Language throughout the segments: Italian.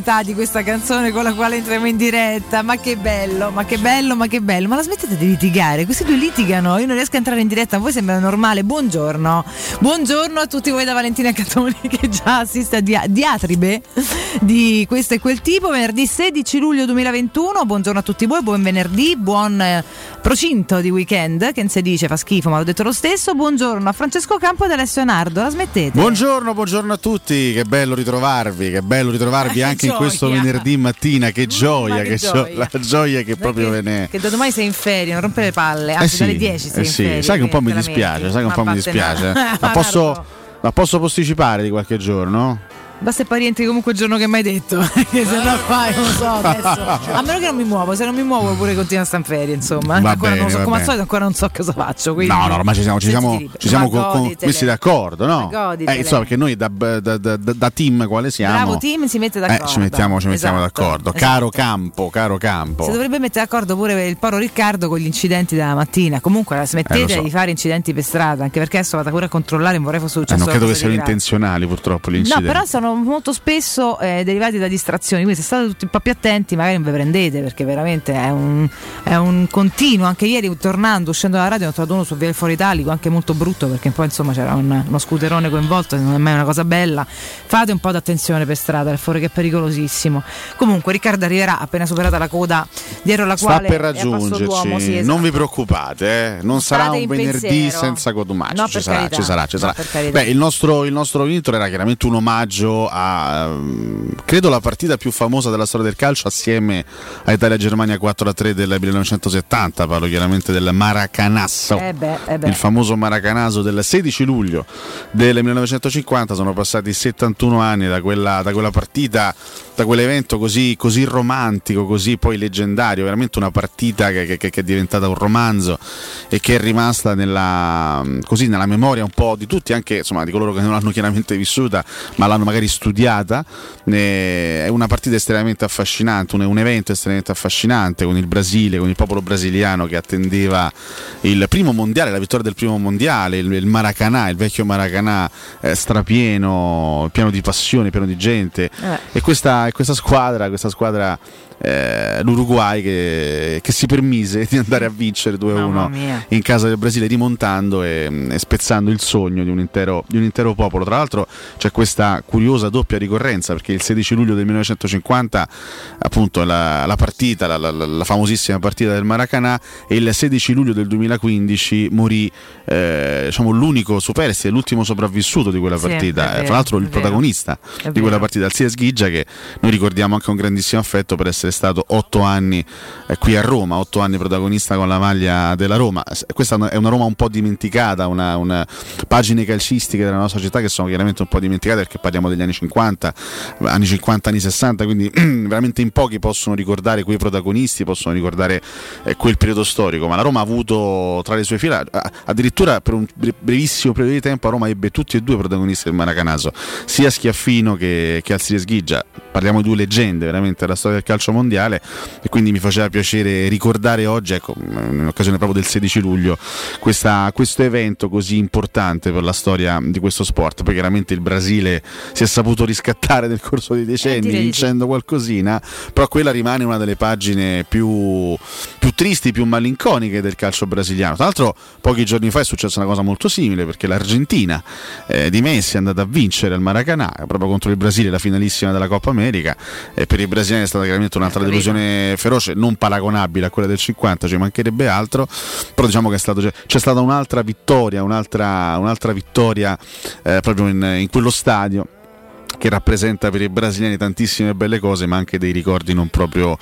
serenità di questa canzone con la quale entriamo in diretta. Ma che bello, ma che bello, ma che bello. Ma la smettete di litigare? Questi due litigano. Io non riesco a entrare in diretta. A voi sembra normale. Buongiorno. Buongiorno a tutti voi da Valentina Catoni che già assiste a dia- diatribe di questo e quel tipo. Venerdì 16 luglio 2021. Buongiorno a tutti voi, buon venerdì, buon procinto di weekend. Che non si dice, fa schifo, ma l'ho detto lo stesso. Buongiorno a Francesco Campo ed Alessio Nardo. La smettete? Buongiorno, buongiorno a tutti, che bello ritrovarvi, che bello ritrovarvi Eh, anche in questo venerdì mattina, che gioia, che che gio- gioia. la gioia che proprio ve ne... Che da domani sei in ferie, non rompere le palle. Anzi, Eh sì, dalle 10 sei eh sì. ferie. sai che un po' mi dispiace, sai che un Ma po' mi dispiace. Ma Ma posso, ma posso posticipare di qualche giorno? Basta pari rientri comunque il giorno che mi hai detto. Se no fai, non so, adesso. A meno che non mi muovo, se non mi muovo pure continuo a stare in ferie, insomma. Va ancora bene, non so, come al solito ancora non so cosa faccio. Quindi No, no, ormai ci siamo, ci siamo, ci siamo libero. co- Ma co- goditele. messi d'accordo, no? Eh, insomma, perché noi da, da- da- da- team quale siamo? Bravo team si mette d'accordo. Eh, ci mettiamo, ci mettiamo Esatto, d'accordo. esatto. Caro campo, caro campo. Si dovrebbe mettere d'accordo pure il poro Riccardo con gli incidenti della mattina. Comunque smettete Eh, so. di fare incidenti per strada, anche perché adesso vado pure a controllare, non vorrei fosse Eh, successo non credo che siano intenzionali purtroppo gli No, incidenti. però sono molto spesso eh, derivati da distrazioni, quindi se state tutti un po' più attenti magari non vi prendete perché veramente è un, è un continuo. Anche ieri tornando, uscendo dalla radio, ho trovato uno su Via del Foro Italico, anche molto brutto perché poi insomma c'era un- uno scooterone coinvolto, non è mai una cosa bella. Fate un po' d'attenzione per strada, il fuori che è pericolosissimo. Comunque Riccardo arriverà appena superata la coda dietro la Sta quale per è a passo raggiungerci, sì, esatto. non vi preoccupate, eh. non sarà State un venerdì pensiero. senza Codumaccio, No, ci, per sarà, ci sarà, ci No, sarà. per carità. Beh, il nostro, il nostro era chiaramente un omaggio a ehm, credo la partita più famosa della storia del calcio assieme a Italia-Germania 4-3 del 1970, parlo chiaramente del Maracanasso. Eh beh, eh beh. Il famoso Maracanaso del 16 luglio del 1950, sono passati 71 anni da quella, da quella partita, da quell'evento così, così romantico, così poi leggendario, veramente una partita che, che- che è diventata un romanzo e che è rimasta nella, così, nella memoria un po' di tutti, anche insomma, di coloro che non l'hanno chiaramente vissuta, ma l'hanno magari studiata. Eh, È una partita estremamente affascinante, un, un evento estremamente affascinante con il Brasile, con il popolo brasiliano che attendeva il primo mondiale, la vittoria del primo mondiale, il, il Maracanã, il vecchio Maracanã eh, strapieno, pieno di passione, pieno di gente. Eh. E questa, questa squadra, questa squadra eh, l'Uruguay che, che si permise di andare a vincere Mamma 2-1 mia. in casa del Brasile rimontando e, e spezzando il sogno di un, intero, di un intero popolo. Tra l'altro c'è questa curiosa doppia ricorrenza perché il 16 luglio del 1950 appunto la, la partita, la, la- la famosissima partita del Maracanã e il 16 luglio del 2015 morì eh, diciamo, l'unico superstite, l'ultimo sopravvissuto di quella Sì, partita, è Eh, vero, fra l'altro il protagonista di quella partita, Alcides Ghigia che noi ricordiamo anche con grandissimo affetto per essere stato otto anni eh, qui a Roma, otto anni protagonista con la maglia della Roma. Questa è una Roma un po' dimenticata, una, una- pagine calcistiche della nostra città che sono chiaramente un po' dimenticate perché parliamo degli anni 50, anni 50, anni 60, quindi veramente in pochi possono ricordare quei protagonisti, possono ricordare eh, quel periodo storico, ma la Roma ha avuto tra le sue fila, addirittura per un bre- brevissimo periodo di tempo, a Roma ebbe tutti e due i protagonisti del Maracanaso, sia Schiaffino che, che Alcides Ghigia. Parliamo di due leggende veramente della storia del calcio mondiale e quindi mi faceva piacere ricordare oggi, ecco, in occasione proprio del 16 luglio, questa- questo evento così importante per la storia di questo sport. Poi chiaramente il Brasile si è saputo riscattare nel corso dei decenni, Eh, di vincendo qualcosina, però quella rimane una delle pagine più, più tristi, più malinconiche del calcio brasiliano. Tra l'altro pochi giorni fa è successa una cosa molto simile perché l'Argentina eh, di Messi è andata a vincere al Maracanã proprio contro il Brasile, la finalissima della Coppa America e per i brasiliani è stata chiaramente un'altra delusione feroce, non paragonabile a quella del 50, ci mancherebbe altro, però diciamo che è stato, c'è stata un'altra vittoria, un'altra, un'altra vittoria eh, proprio in, in quello stadio che rappresenta per i brasiliani tantissime belle cose, ma anche dei ricordi non proprio,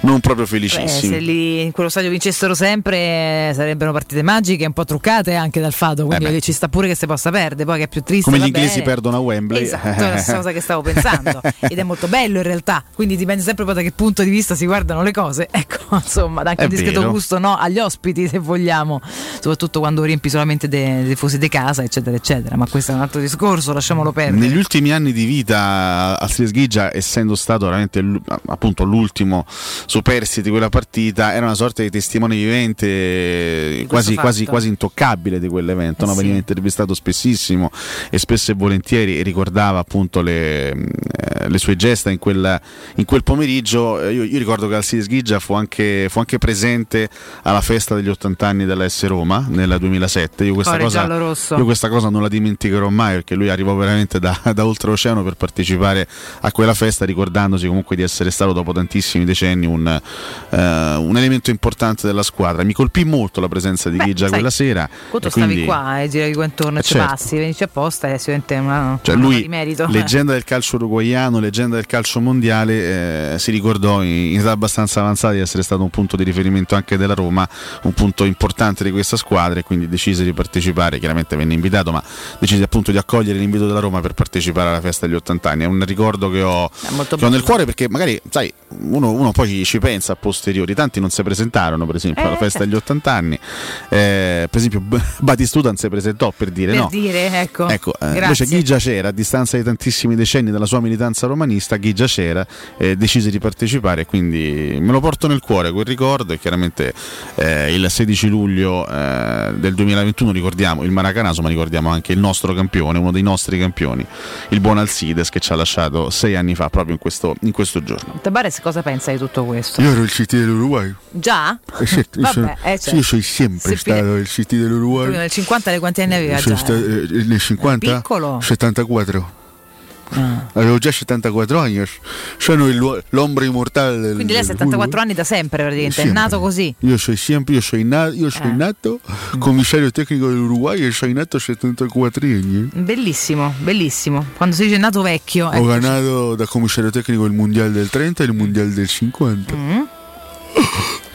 non proprio Beh, felicissimi. se lì in quello stadio vincessero sempre sarebbero partite magiche, un po' truccate anche dal fato, quindi Eh beh. ci sta pure che si possa perdere, poi che è più triste. Come gli inglesi bene. perdono a Wembley. Esatto, è la stessa cosa che stavo pensando. Ed è molto bello in realtà, quindi dipende sempre poi da che punto di vista si guardano le cose. Ecco, insomma, anche È un discreto vero. gusto no, agli ospiti se vogliamo, soprattutto quando riempi solamente dei tifosi di casa, eccetera, eccetera. Ma questo è un altro discorso, lasciamolo perdere. Negli ultimi anni di vita Astrid Ghigia, essendo stato veramente appunto l'ultimo superstite di quella partita, era una sorta di testimone vivente, eh, quasi, quasi, quasi intoccabile di quell'evento. Eh no? sì. Veniva intervistato spessissimo e spesso e volentieri ricordava appunto le, eh, le sue gesta in quel, in quel pomeriggio. Eh, Io, io ricordo che Alcides Ghigia fu anche, fu anche presente alla festa degli 80 anni della S Roma nel 2007. Io questa cosa io questa cosa non la dimenticherò mai perché lui arrivò veramente da, da oltreoceano per partecipare a quella festa ricordandosi comunque di essere stato dopo tantissimi decenni un, eh, un elemento importante della squadra. Mi colpì molto la presenza di Beh, Ghigia sai, quella sera. E stavi quindi- qua e giravi qua intorno e Eh, ci certo. passi, venici apposta è sicuramente una, Cioè una lui, di merito. leggenda del calcio uruguaiano, leggenda del calcio mondiale, eh, si ricordò in, in età abbastanza avanzata di essere stato un punto di riferimento anche della Roma, un punto importante di questa squadra e quindi decise di partecipare, chiaramente venne invitato, ma decise appunto di accogliere l'invito della Roma per partecipare alla festa degli 80 anni. È un ricordo che ho, che ho nel cuore perché magari, sai, uno, uno poi ci, pensa a posteriori. Tanti non si presentarono, per esempio, alla Eh, festa certo. degli 80 anni. Eh, per esempio, Batistuta non si presentò per dire Per no. dire, ecco. Ecco, eh, invece Ghigia c'era, a distanza di tantissimi decenni dalla sua militanza romanista, Ghigia c'era, eh, decise di partecipare, quindi me lo porto nel cuore quel ricordo e chiaramente eh, il 16 luglio eh, del 2021 ricordiamo il Maracanaso, ma ricordiamo anche il nostro campione, uno dei nostri campioni, il buon Alcides che ci ha lasciato sei anni fa, proprio in questo, in questo giorno. Tabares cosa pensa di tutto questo? Io ero il CT dell'Uruguay. Già? Eh, certo, io, Vabbè, sono, eh, sì, certo. io sono sempre Se stato il CT dell'Uruguay. Nel 50 le quanti anni aveva sta- eh, nel 50? Piccolo? 74. Ah. Avevo già 74 anni. Sono il- l'ombra immortale del Quindi lei ha del 74 Uruguay. anni da sempre praticamente, è Sempre. nato così. Io sono sempre, io sono nato, io sono Eh. nato commissario tecnico dell'Uruguay e sono nato a 74 anni. Bellissimo, bellissimo. Quando si dice nato vecchio. Ho eccoci. ganato da commissario tecnico il mondiale del 30 e il mondiale del 50. Mm.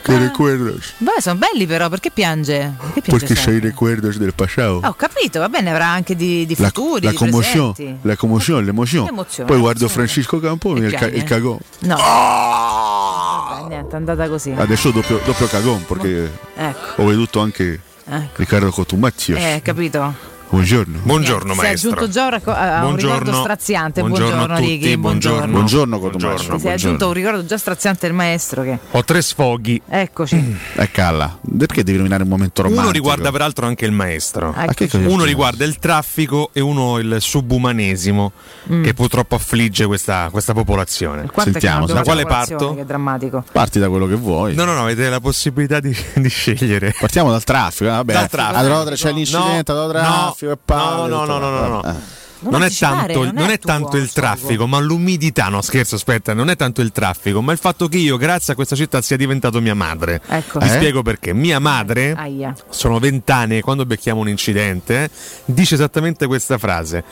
¿Qué recuerdos? Beh, sono belli però, perché piange? Perché piange soy sempre? recuerdos del pasado. Ah, ho capito, va bene, avrà anche di, di La, futuri, la di commozione, la commozione, l'emozione. L'emozione, Poi guardo. Francisco Campo E il, ca- il cagò. No. Vabbè, niente, è andata così. Adesso doppio, doppio cagón perché Ecco, ho veduto anche ecco. Riccardo Cotumaccio. Eh, capito. Buongiorno. Buongiorno Si è maestro. aggiunto già un, racco- a un ricordo straziante. Buongiorno, a tutti, Righi, buongiorno. Buongiorno Cotumaccio. Si è aggiunto un ricordo già straziante del maestro che... Ho tre sfoghi. Eccoci. Eh Calla, perché devi nominare un momento romantico? Uno riguarda peraltro anche il maestro. Eccoci. Ma che cosa- Uno riguarda il traffico e uno il subumanesimo Mm. che purtroppo affligge questa, questa popolazione. Sentiamo, da quale parto? Che è drammatico. Parti da quello che vuoi. No, no, no, avete la possibilità di, di scegliere. Partiamo dal traffico, eh, vabbè. Dal traffico. Allora c'è l'incidente, No, allora traffico no, e palle, no, no, no, no, no, no. Non, è tanto, non non è tanto il traffico, ma l'umidità. No, scherzo, aspetta, non è tanto il traffico, ma il fatto che io, grazie a questa città, sia diventato mia madre. Ecco. Vi Eh? spiego perché. Mia madre, Aia. sono vent'anni e quando becchiamo un incidente, dice esattamente questa frase.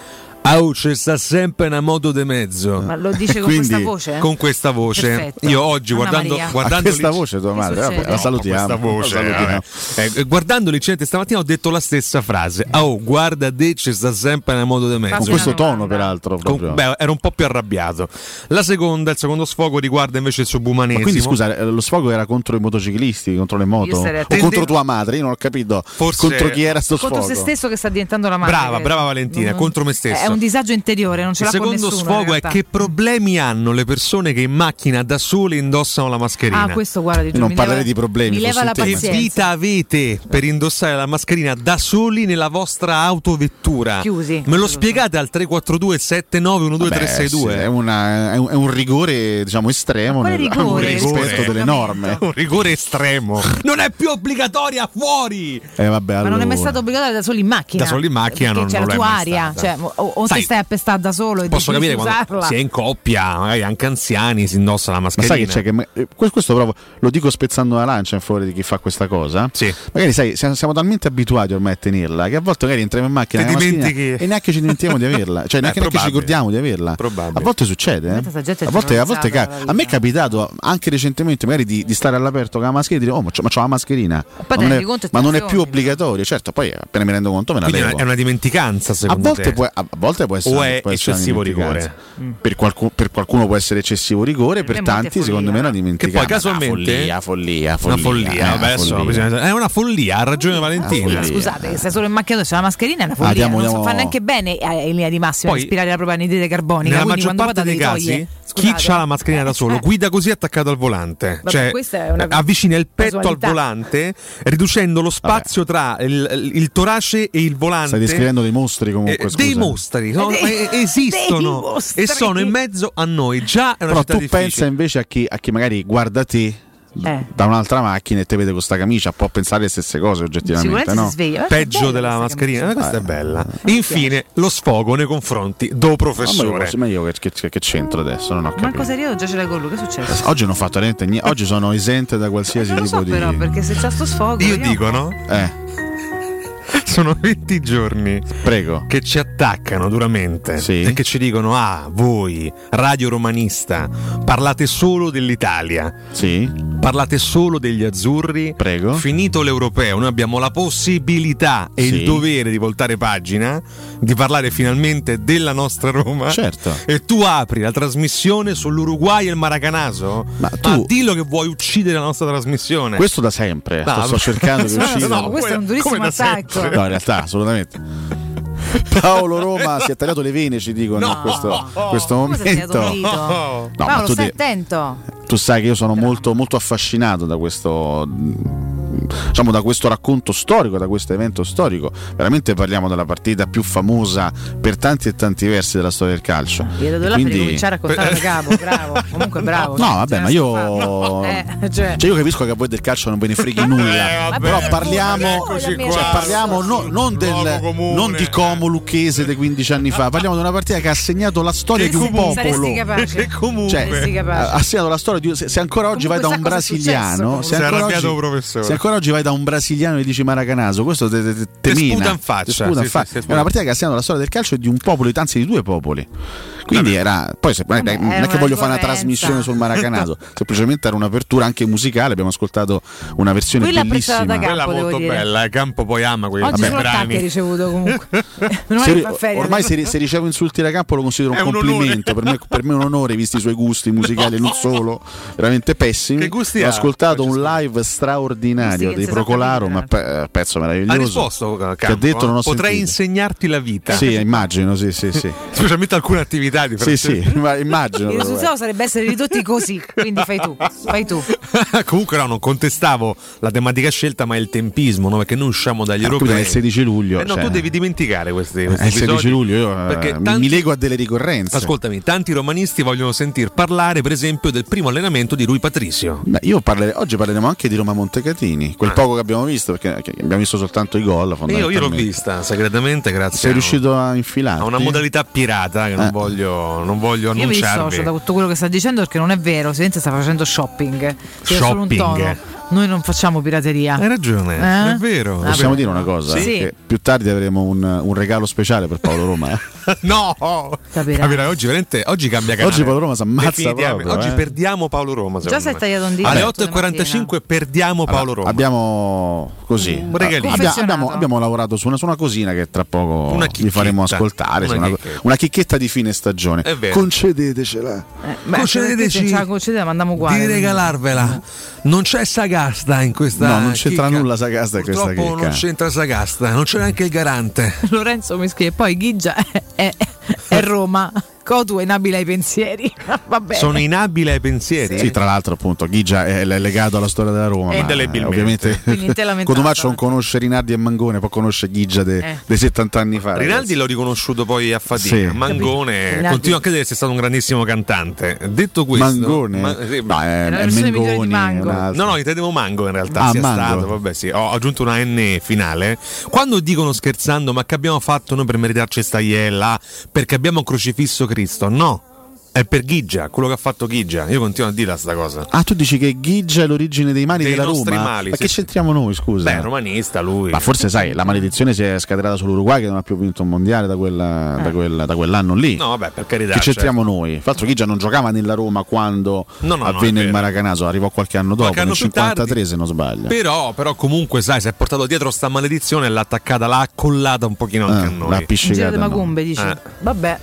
Au, c'è sta sempre una moto de mezzo. Ma lo dice con Quindi, questa voce? Con questa voce, Perfetto. io oggi Anna guardando, Maria. A guardando questa l'inc- voce tua madre, vabbè, la salutiamo. questa voce, la salutiamo. vabbè. Eh, guardando l'incidente stamattina ho detto la stessa frase. Oh, guarda te, c'è sta sempre una moto de mezzo. Con questo tono, peraltro. Con- beh, ero un po' più arrabbiato. La seconda, il secondo sfogo riguarda invece il Ma subumanesimo. quindi scusa, eh, lo sfogo era contro i motociclisti, contro le moto? O contro tua madre? Io non ho capito Forse- contro chi era sto Contro sfogo. se stesso che sta diventando la madre. Brava, brava Valentina, contro me stesso. È un disagio interiore, non ce il l'ha con secondo nessuno. in sfogo è che problemi hanno le persone che in macchina da sole indossano la mascherina. Ah, questo guarda, di non leva- di problemi, Mi leva la. Che vita avete per indossare la mascherina da soli nella vostra autovettura? Chiusi. Me lo spiegate al 342 7912 Vabbè, 362? sì, è, una- è un, è un rigore diciamo estremo nel rigore? rispetto Rigore. delle norme. un rigore estremo. Non è più obbligatoria fuori. Eh, vabbè, Ma non è mai allora. stato obbligato da solo in macchina. Da solo in macchina Perché non- c'è non la tua aria. Cioè, o, o Sai, te stai a pestare da solo e Posso capire di quando usarla. si è in coppia, magari anche anziani si indossa la Ma mascherina. sai che c'è che eh, que- questo proprio lo dico spezzando la lancia in favore di chi fa questa cosa. Sì. Magari sai, siamo, siamo talmente abituati ormai a tenerla che a volte magari entriamo in macchina e neanche ci dimentichiamo di averla, cioè neanche, neanche ci ricordiamo di averla. Probabile. A volte succede, eh? A volte, a, volte terrorizzata ca- dalla a me è capitato anche recentemente magari di, di stare all'aperto con la mascherina e dire oh ma c'ho, ma c'ho la mascherina, ma, non è, ma non è più obbligatorio, certo, poi appena mi rendo conto me la Quindi è levo. una- è una dimenticanza A secondo volte, te? può, a volte può essere O è può essere eccessivo rigore? Per, qualcu- per qualcuno può essere eccessivo rigore, Per per, è tanti secondo me è una dimenticanza. Che poi casualmente- Una follia, follia, follia. Una follia, eh, vabbè, adesso follia. bisogna- è una follia, ha ragione Valentina. Scusate, che stai solo in macchina c'è la mascherina, è una Ah, follia. diamo- non diamo- fa neanche bene eh, in linea di massima Poi, respirare la propria anidride carbonica. Nella maggior parte dei casi, toglie- chi Scusate, ha la mascherina da eh, solo eh, guida così attaccato al volante, Vabbè, cioè avvicina il petto casualità. al volante, riducendo lo spazio tra il, il torace e il volante. Stai descrivendo dei mostri comunque. Eh, scusa. dei mostri sono- Dei- eh, esistono dei mostri. e sono in mezzo a noi. Già è una Però città tu difficile. pensa invece a chi, a chi magari guarda te Eh. da un'altra macchina e te vede con sta camicia, può pensare le stesse cose oggettivamente, no? sveglia. Peggio della questa mascherina, camicia. Eh, questa è bella. Infine, lo sfogo nei confronti do ma io, professore. ma io che, che- che c'entro adesso? Non ho Manco capito. serio, già ce l'hai con lui, che è successo? Oggi non ho fatto niente, niente. Oggi sono esente da qualsiasi Non lo tipo so di. però, perché se c'è sto sfogo... Io vediamo dico, no? Eh, sono 20 giorni Prego. che ci attaccano duramente Sì. e che ci dicono: Ah, voi, radio romanista, parlate solo dell'Italia, Sì. parlate solo degli azzurri. Prego. Finito l'europeo, noi abbiamo la possibilità e Sì. il dovere di voltare pagina, di parlare finalmente della nostra Roma. Certo. E tu apri la trasmissione sull'Uruguay e il Maracanaso? Ma tu- dillo che vuoi uccidere la nostra trasmissione. Questo da sempre. No, sto cercando di No, uscire. no, questo è un durissimo attacco. No, in realtà, assolutamente. Paolo Roma si è tagliato le vene, ci dicono in questo, questo momento. No, ma Paolo, tu stai de- attento. tu sai che io sono molto, molto affascinato da questo, diciamo, da questo racconto storico, da questo evento storico. Veramente parliamo della partita più famosa per tanti e tanti versi della storia del calcio. Io da là Quindi- cominciare a raccontare da capo, bravo. Comunque bravo. No, vabbè, ma io. fa- Eh, cioè. Cioè, io capisco che a voi del calcio non ve ne freghi nulla. vabbè, però parliamo. Cioè, parliamo no- non, del, non di Como Lucchese di 15 anni fa, parliamo di una partita che ha segnato la storia Che di un popolo. capace. Che comunque Cioè, ha segnato la storia di se, se ancora oggi Comunque vai da un brasiliano, se Si è ancora, arrabbiato oggi, se ancora oggi vai da un brasiliano e dici Maracanaso, questo te, te, te, te mina, sputa in faccia, sputa in sì, faccia. sì, sì, è una partita che ha segnato la storia del calcio e di un popolo, anzi di due popoli. Quindi era poi se, non è- Vabbè, non è che voglio fare una trasmissione sul Maracanaso, semplicemente era un'apertura anche musicale, abbiamo ascoltato una versione Quella bellissima. da Quella Campo, devo molto dire. bella, eh. Campo poi ama quei Oggi brani. ricevuto comunque. Se ormai se, se ricevo insulti da campo lo considero un È un complimento. Per me, per me è un onore, visti i suoi gusti musicali, non solo, veramente pessimi. Che gusti Ho ha? ascoltato un live straordinario si sa Procolarum, capire. pe- pezzo meraviglioso. Ha risposto Campo? Che ha detto non ho Potrei sentito. insegnarti la vita. Sì, immagino, sì, sì, sì. Specialmente alcune attività di Sì, sì, ma immagino. Il risultato sarebbe essere ridotti così. Quindi fai tu. Fai tu. Comunque no, non contestavo la tematica scelta, ma il tempismo, no? perché noi usciamo dagli Eh, europei. è il 16 luglio, Eh no, cioè- tu devi dimenticare questi, Eh, questi È il 16 episodi, luglio, io eh, perché mi- tanti- mi lego a delle ricorrenze. Ascoltami, tanti romanisti vogliono sentir parlare, per esempio, del primo allenamento di Rui Patricio. Beh, io parlerei- oggi parleremo anche di Roma Montecatini, quel Ah. poco che abbiamo visto, perché abbiamo visto soltanto i gol. Io, io l'ho vista segretamente grazie Sei a, riuscito a infilare? a una modalità pirata che non Eh. Voglio, non voglio Io mi dissocio annunciarvi. da tutto quello che sta dicendo perché non è vero. Silenzio sta facendo shopping. Shopping. Noi non facciamo pirateria. Hai ragione, Eh? è vero. Ah, Possiamo beh. dire una cosa? Sì. Che più tardi avremo un, un regalo speciale per Paolo Roma. eh? no, Capirai. capirai, oggi veramente oggi cambia canale. Oggi Paolo Roma si ammazza proprio, Oggi eh. perdiamo Paolo Roma. Già secondo si è me. tagliato un dito Alle stamattina. 8.45 perdiamo Paolo Roma. Abbiamo così. Un regalino. Abbia- abbiamo, abbiamo lavorato su una, su una cosina che tra poco vi faremo ascoltare. Una Una, chicchetta. una chicchetta di fine stagione. È vero. Concedetecela. Eh, beh, Concedeteci ce la concedete, mandiamo uguale. di quindi. regalarvela. Non c'è Sagasta in questa No, non c'entra chicca. nulla Sagasta in questa Purtroppo chicca. non c'entra Sagasta, non c'è neanche il garante. Lorenzo mi scrive. Poi Ghigia è, è- è Roma. Cotu è inabile ai pensieri. Vabbè. Sono inabile ai pensieri. Sì, tra l'altro, appunto, Ghigia è legato alla storia della Roma. E ma, indelebilmente. Ovviamente. Cotumaccio non conosce Rinaldi e Mangone, può conoscere Ghigia de- Eh. dei 70 anni fa. Rinaldi ragazzi. l'ho riconosciuto poi a fatica. Sì. Mangone Rinaldi- continua a credere sia stato un grandissimo cantante. Detto questo, Mangone? Ma- sì, No, è, È Mengoni. Mango. No, no, intendevo Mango in realtà. Ah, sia Mango. stato, vabbè, sì. Ho aggiunto una N finale. Quando dicono scherzando, ma che abbiamo fatto noi per meritarci sta iella? Perché abbiamo crocifisso Cristo? No, è per Ghigia, quello che ha fatto Ghigia. Io continuo a dire sta cosa. Ah, tu dici che Ghigia è l'origine dei mali Dei della Roma? mali, ma sì, che sì. c'entriamo noi, scusa? Beh, romanista lui. Ma forse sai, la maledizione si è scatenata sull'Uruguay che non ha più vinto un mondiale da, quella- da quella- da quell'anno lì. No, vabbè, per carità. che cioè, c'entriamo noi? Fra l'altro Ghigia non giocava nella Roma quando No, no, no, avvenne il vero. Maracanaso, arrivò qualche anno dopo, Qualche anno nel più 53 tardi. se non sbaglio. Però, però comunque, sai, si è portato dietro sta maledizione e l'ha attaccata, l'ha accollata un pochino anche Eh, a l'ha noi. Un giro appiccicata. di no. Macumbe, dici. Eh. Vabbè.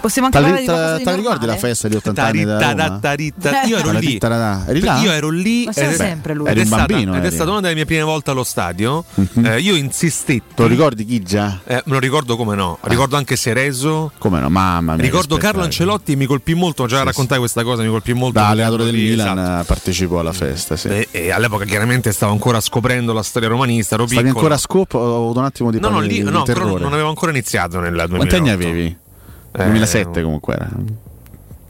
Possiamo anche parlare di qualcosa te la ricordi la festa di 80 anni della Roma? Taritta, Io ero lì. Io ero lì ed è- sempre lui. ed Eri è un stata- bambino, ed è eri. stata una delle mie prime volte allo stadio. Mhm. Eh, io insistetti. Te lo ricordi Ghigia? Eh, me lo ricordo come no. Ricordo anche Sereso. Come no, mamma mia. Ricordo Carlo. Ancelotti mi colpì molto, già raccontai questa cosa, mi colpì molto. Da allenatore del Milan esatto. eh, partecipò alla festa, sì. E, all'epoca chiaramente stavo ancora scoprendo la storia romanista, ero Stavi piccolo. ancora a scopo? Ho avuto un attimo di No, no, di- lì no, non avevo ancora iniziato nel 2008. Quanti anni avevi? Eh, 2007 comunque era.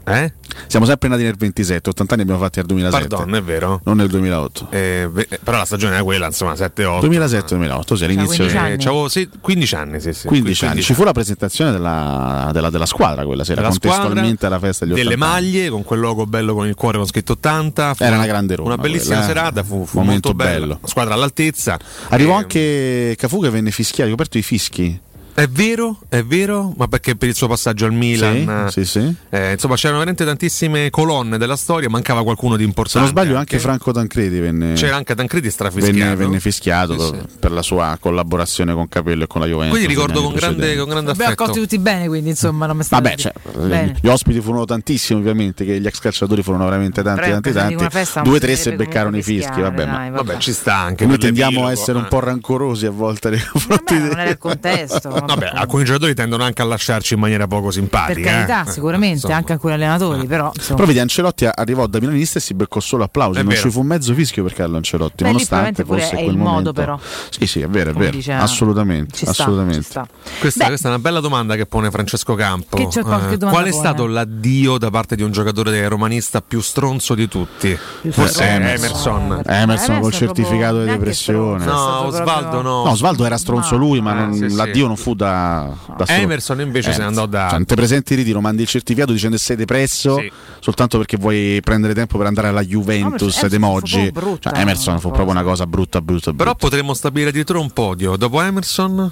Eh? Siamo sempre nati nel 27, 80 anni abbiamo fatti nel 2007. Pardon, è vero. Non nel 2008. Eh, eh, però la stagione era quella, insomma, 7-8. 2007-2008, sì, all'inizio 15 anni. Eh, c'avevo sì, 15 anni, sì, sì. 15 anni. Ci fu la presentazione della, della- della squadra quella sera, Della contestualmente squadra, alla festa degli 80 delle anni. maglie con quel logo bello con il cuore con scritto 80 Fu Era una grande Roma, una bellissima quella, eh. serata fu, fu Momento molto bella bello. squadra all'altezza Arrivò Eh, anche Cafu che venne fischiato, ha coperto i fischi. È vero è vero ma perché per il suo passaggio al Milan Sì, sì, sì. eh, insomma c'erano veramente tantissime colonne della storia mancava qualcuno di Se importante non sbaglio anche Franco Tancredi venne, c'era anche Tancredi strafischiato venne, venne fischiato Sì, per, la sua collaborazione con Capello e con la Juventus. quindi ricordo con grande, con grande Abbiamo affetto accolti tutti bene, quindi insomma non mi sta Vabbè, cioè, Bene. gli ospiti furono tantissimi ovviamente, che gli ex calciatori furono veramente tanti, in tanti, tanti. festa Due tre se beccarono i fischi, vabbè, fischiare, ma dai, vabbè ci sta anche noi tendiamo a essere un eh. po' rancorosi a volte nei confronti il contesto. Vabbè, alcuni giocatori tendono anche a lasciarci in maniera poco simpatica. per carità, eh. sicuramente, Insomma. anche alcuni allenatori, però insomma. Però vedi, Ancelotti arrivò da milanista e si beccò solo applausi, È non vero. ci fu mezzo fischio per Carlo Ancelotti, Beh, nonostante fosse è quel il modo, momento. però. Sì, sì, è vero, è vero, dice- assolutamente, ci sta, assolutamente. ci sta. Questa, Beh, questa è una bella domanda che pone Francesco Campo. Che c'è qualche Eh, domanda Qual è buona? stato l'addio da parte di un giocatore romanista più stronzo di tutti? Forse. Emerson. Emerson col certificato di depressione. No, Osvaldo no. No, Osvaldo era stronzo lui, ma Eh, l'addio non fu da, da solo. Emerson invece se ne andò da- Cioè, te presenti in ritiro, mandi il certificato dicendo che sei depresso Sì. soltanto perché vuoi prendere tempo per andare alla Juventus ed Emerson fu emoji. proprio brutta, Cioè, Emerson una fu cosa. proprio una cosa brutta, brutta, Però brutta. potremmo stabilire addirittura un podio. Dopo Emerson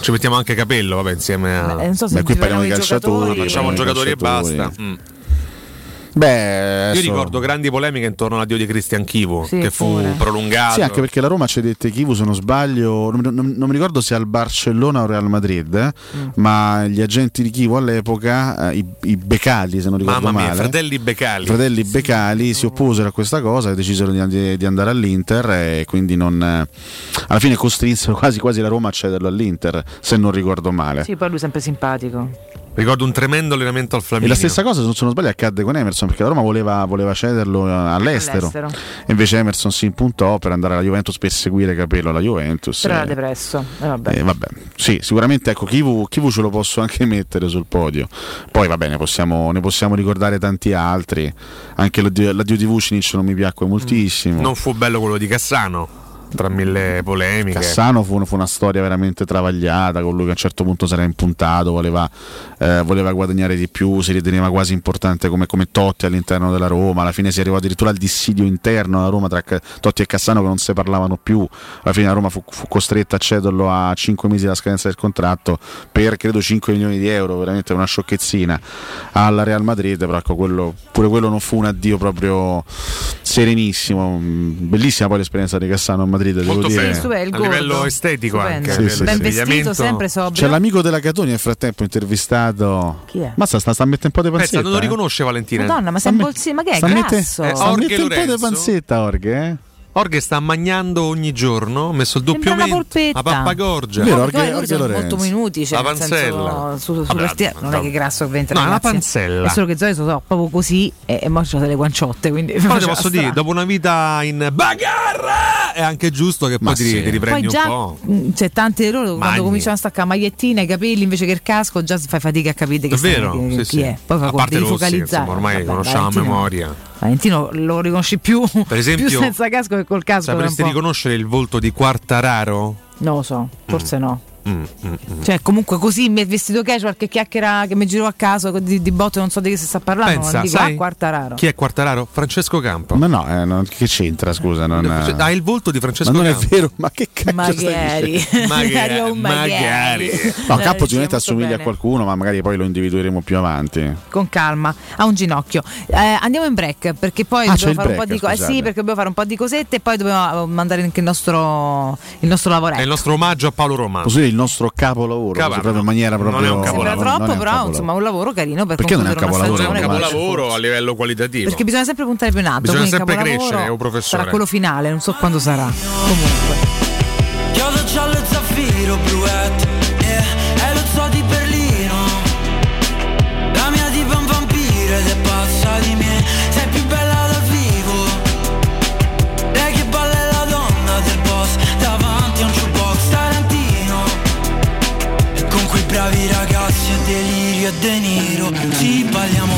ci mettiamo anche Capello, vabbè, insieme a... Beh, non so se Beh, qui parliamo di calciatori, giocatori. Facciamo eh, giocatori e calciatori. basta. Mm. Beh, Io ricordo grandi polemiche intorno all'addio di Cristian Chivu, Sì, che fu pure. prolungato. Sì, anche perché la Roma cedette Kivu, se non sbaglio, non, non- non mi ricordo se al Barcellona o Real Madrid, eh, Mm. ma gli agenti di Kivu all'epoca, eh, i, i Becali, se non ricordo Mamma mia, male, fratelli Becali. i fratelli Becali si opposero a questa cosa e decisero di, di andare all'Inter e quindi non, eh, alla fine costrinsero quasi quasi la Roma a cederlo all'Inter, se non ricordo male. Sì, poi lui è sempre simpatico. Ricordo un tremendo allenamento al E Flaminio. la stessa cosa, se non sono sbaglio, accadde con Emerson perché la Roma voleva, voleva cederlo eh, all'estero. All'estero. E invece Emerson si impuntò per andare alla Juventus per seguire Capello alla Juventus. Però e- era depresso. E vabbè. Eh, vabbè. Sì, sicuramente ecco, Kivu, Kivu ce lo posso anche mettere sul podio. Poi va bene, possiamo, ne possiamo ricordare tanti altri. Anche l'addio di Vucinic non mi piacque moltissimo. Non fu bello quello di Cassano, tra mille polemiche. Cassano fu, fu una storia veramente travagliata, con lui che a un certo punto si era impuntato, voleva, eh, voleva guadagnare di più, si riteneva quasi importante come, come Totti all'interno della Roma, alla fine si arrivò addirittura al dissidio interno alla Roma tra Totti e Cassano che non si parlavano più, alla fine la Roma fu, fu costretta a cederlo a 5 mesi dalla scadenza del contratto per credo 5 milioni di euro, veramente una sciocchezzina alla Real Madrid, però ecco, quello, pure quello non fu un addio proprio serenissimo, Mm, bellissima poi l'esperienza di Cassano a Madrid, devo Molto dire. Questo è il A livello estetico Stupendo. anche, Sì, sì, Ben sì. vestito, sempre sobrio. C'è l'amico della Catoni nel frattempo intervistato. Chi è? Mazza, sta, sta a mettere un po' di Pensa, panzetta. non lo eh. riconosce Valentina. Madonna, ma Sta sei in a bolsino, ma che è sta a mette-? Eh, sta mettere un po' di panzetta, Orghe. Eh? Orghe sta mangiando ogni giorno, ha messo il doppio polpetta. la pappagorgia. Vero, poi Orghe sono Lorenzo. molto minuti, cioè, La nel senso, panzella. su, su, Vabbè, stia- non è che grasso ovviamente No, ragazzi. panzella. È solo che Zoe sono proprio così e, e mo c'ho delle guanciotte, quindi Però ti posso strano. dire, dopo una vita in bagarra è anche giusto che poi ti, sì. ti Poi riprendi un già po'. mh, c'è tante di loro quando cominciano a staccare magliettina, i capelli invece che il casco, già fai fatica a capire che È vero, chi, sì, chi sì. è. Poi fa a parte devi Rossi, focalizzare. insomma, ormai Vabbè, conosciamo a Valentino- memoria. Valentino lo riconosci più, Per esempio, più senza casco che col casco. Sapresti riconoscere il volto di Quartararo? Non lo so, forse no. Mm, mm, mm. Cioè, comunque così mi è vestito casual che chiacchiera che mi giro a caso di, di botto, non so di che si sta parlando. Pensa, dico, sai ah, quarta raro. Chi è Quartararo? Francesco Campo. Ma no, eh, non- che c'entra, scusa? Non, eh, ha il volto di Francesco ma non è Campo. vero, ma che cazzo Magari? Magari, magari. Eh, No, Campo sicuramente molto assomiglia bene. a qualcuno, ma magari poi lo individueremo più avanti. Con calma, ha un ginocchio. Eh, andiamo in break perché poi Ah, dobbiamo fare un po' break, di cose. Eh sì, perché dobbiamo fare un po' di cosette e poi dobbiamo eh, mandare anche il nostro, il nostro lavoretto. È il nostro omaggio a Paolo Roma. Posso dire il nostro capolavoro, proprio in maniera non è proprio un Sembra capolavoro, non troppo, però insomma un lavoro carino per Perché non è un capolavoro? È un capolavoro a livello qualitativo. Perché bisogna sempre puntare più in alto. Bisogna sempre crescere, oh, professore. Sarà quello finale, non so quando sarà. Comunque. E De Niro. Sì, balliamo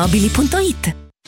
paolettimobili.it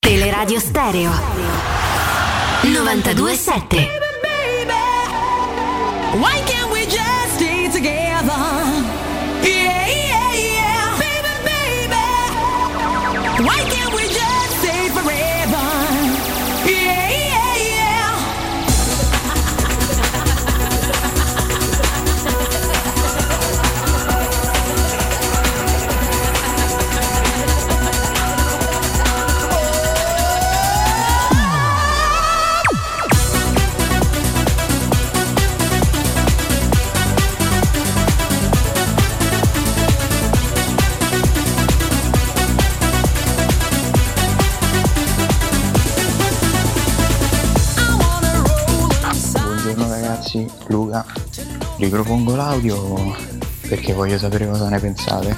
Teleradio Stereo 927 Why can't we just stay together? Yeah, ripropongo l'audio perché voglio sapere cosa ne pensate.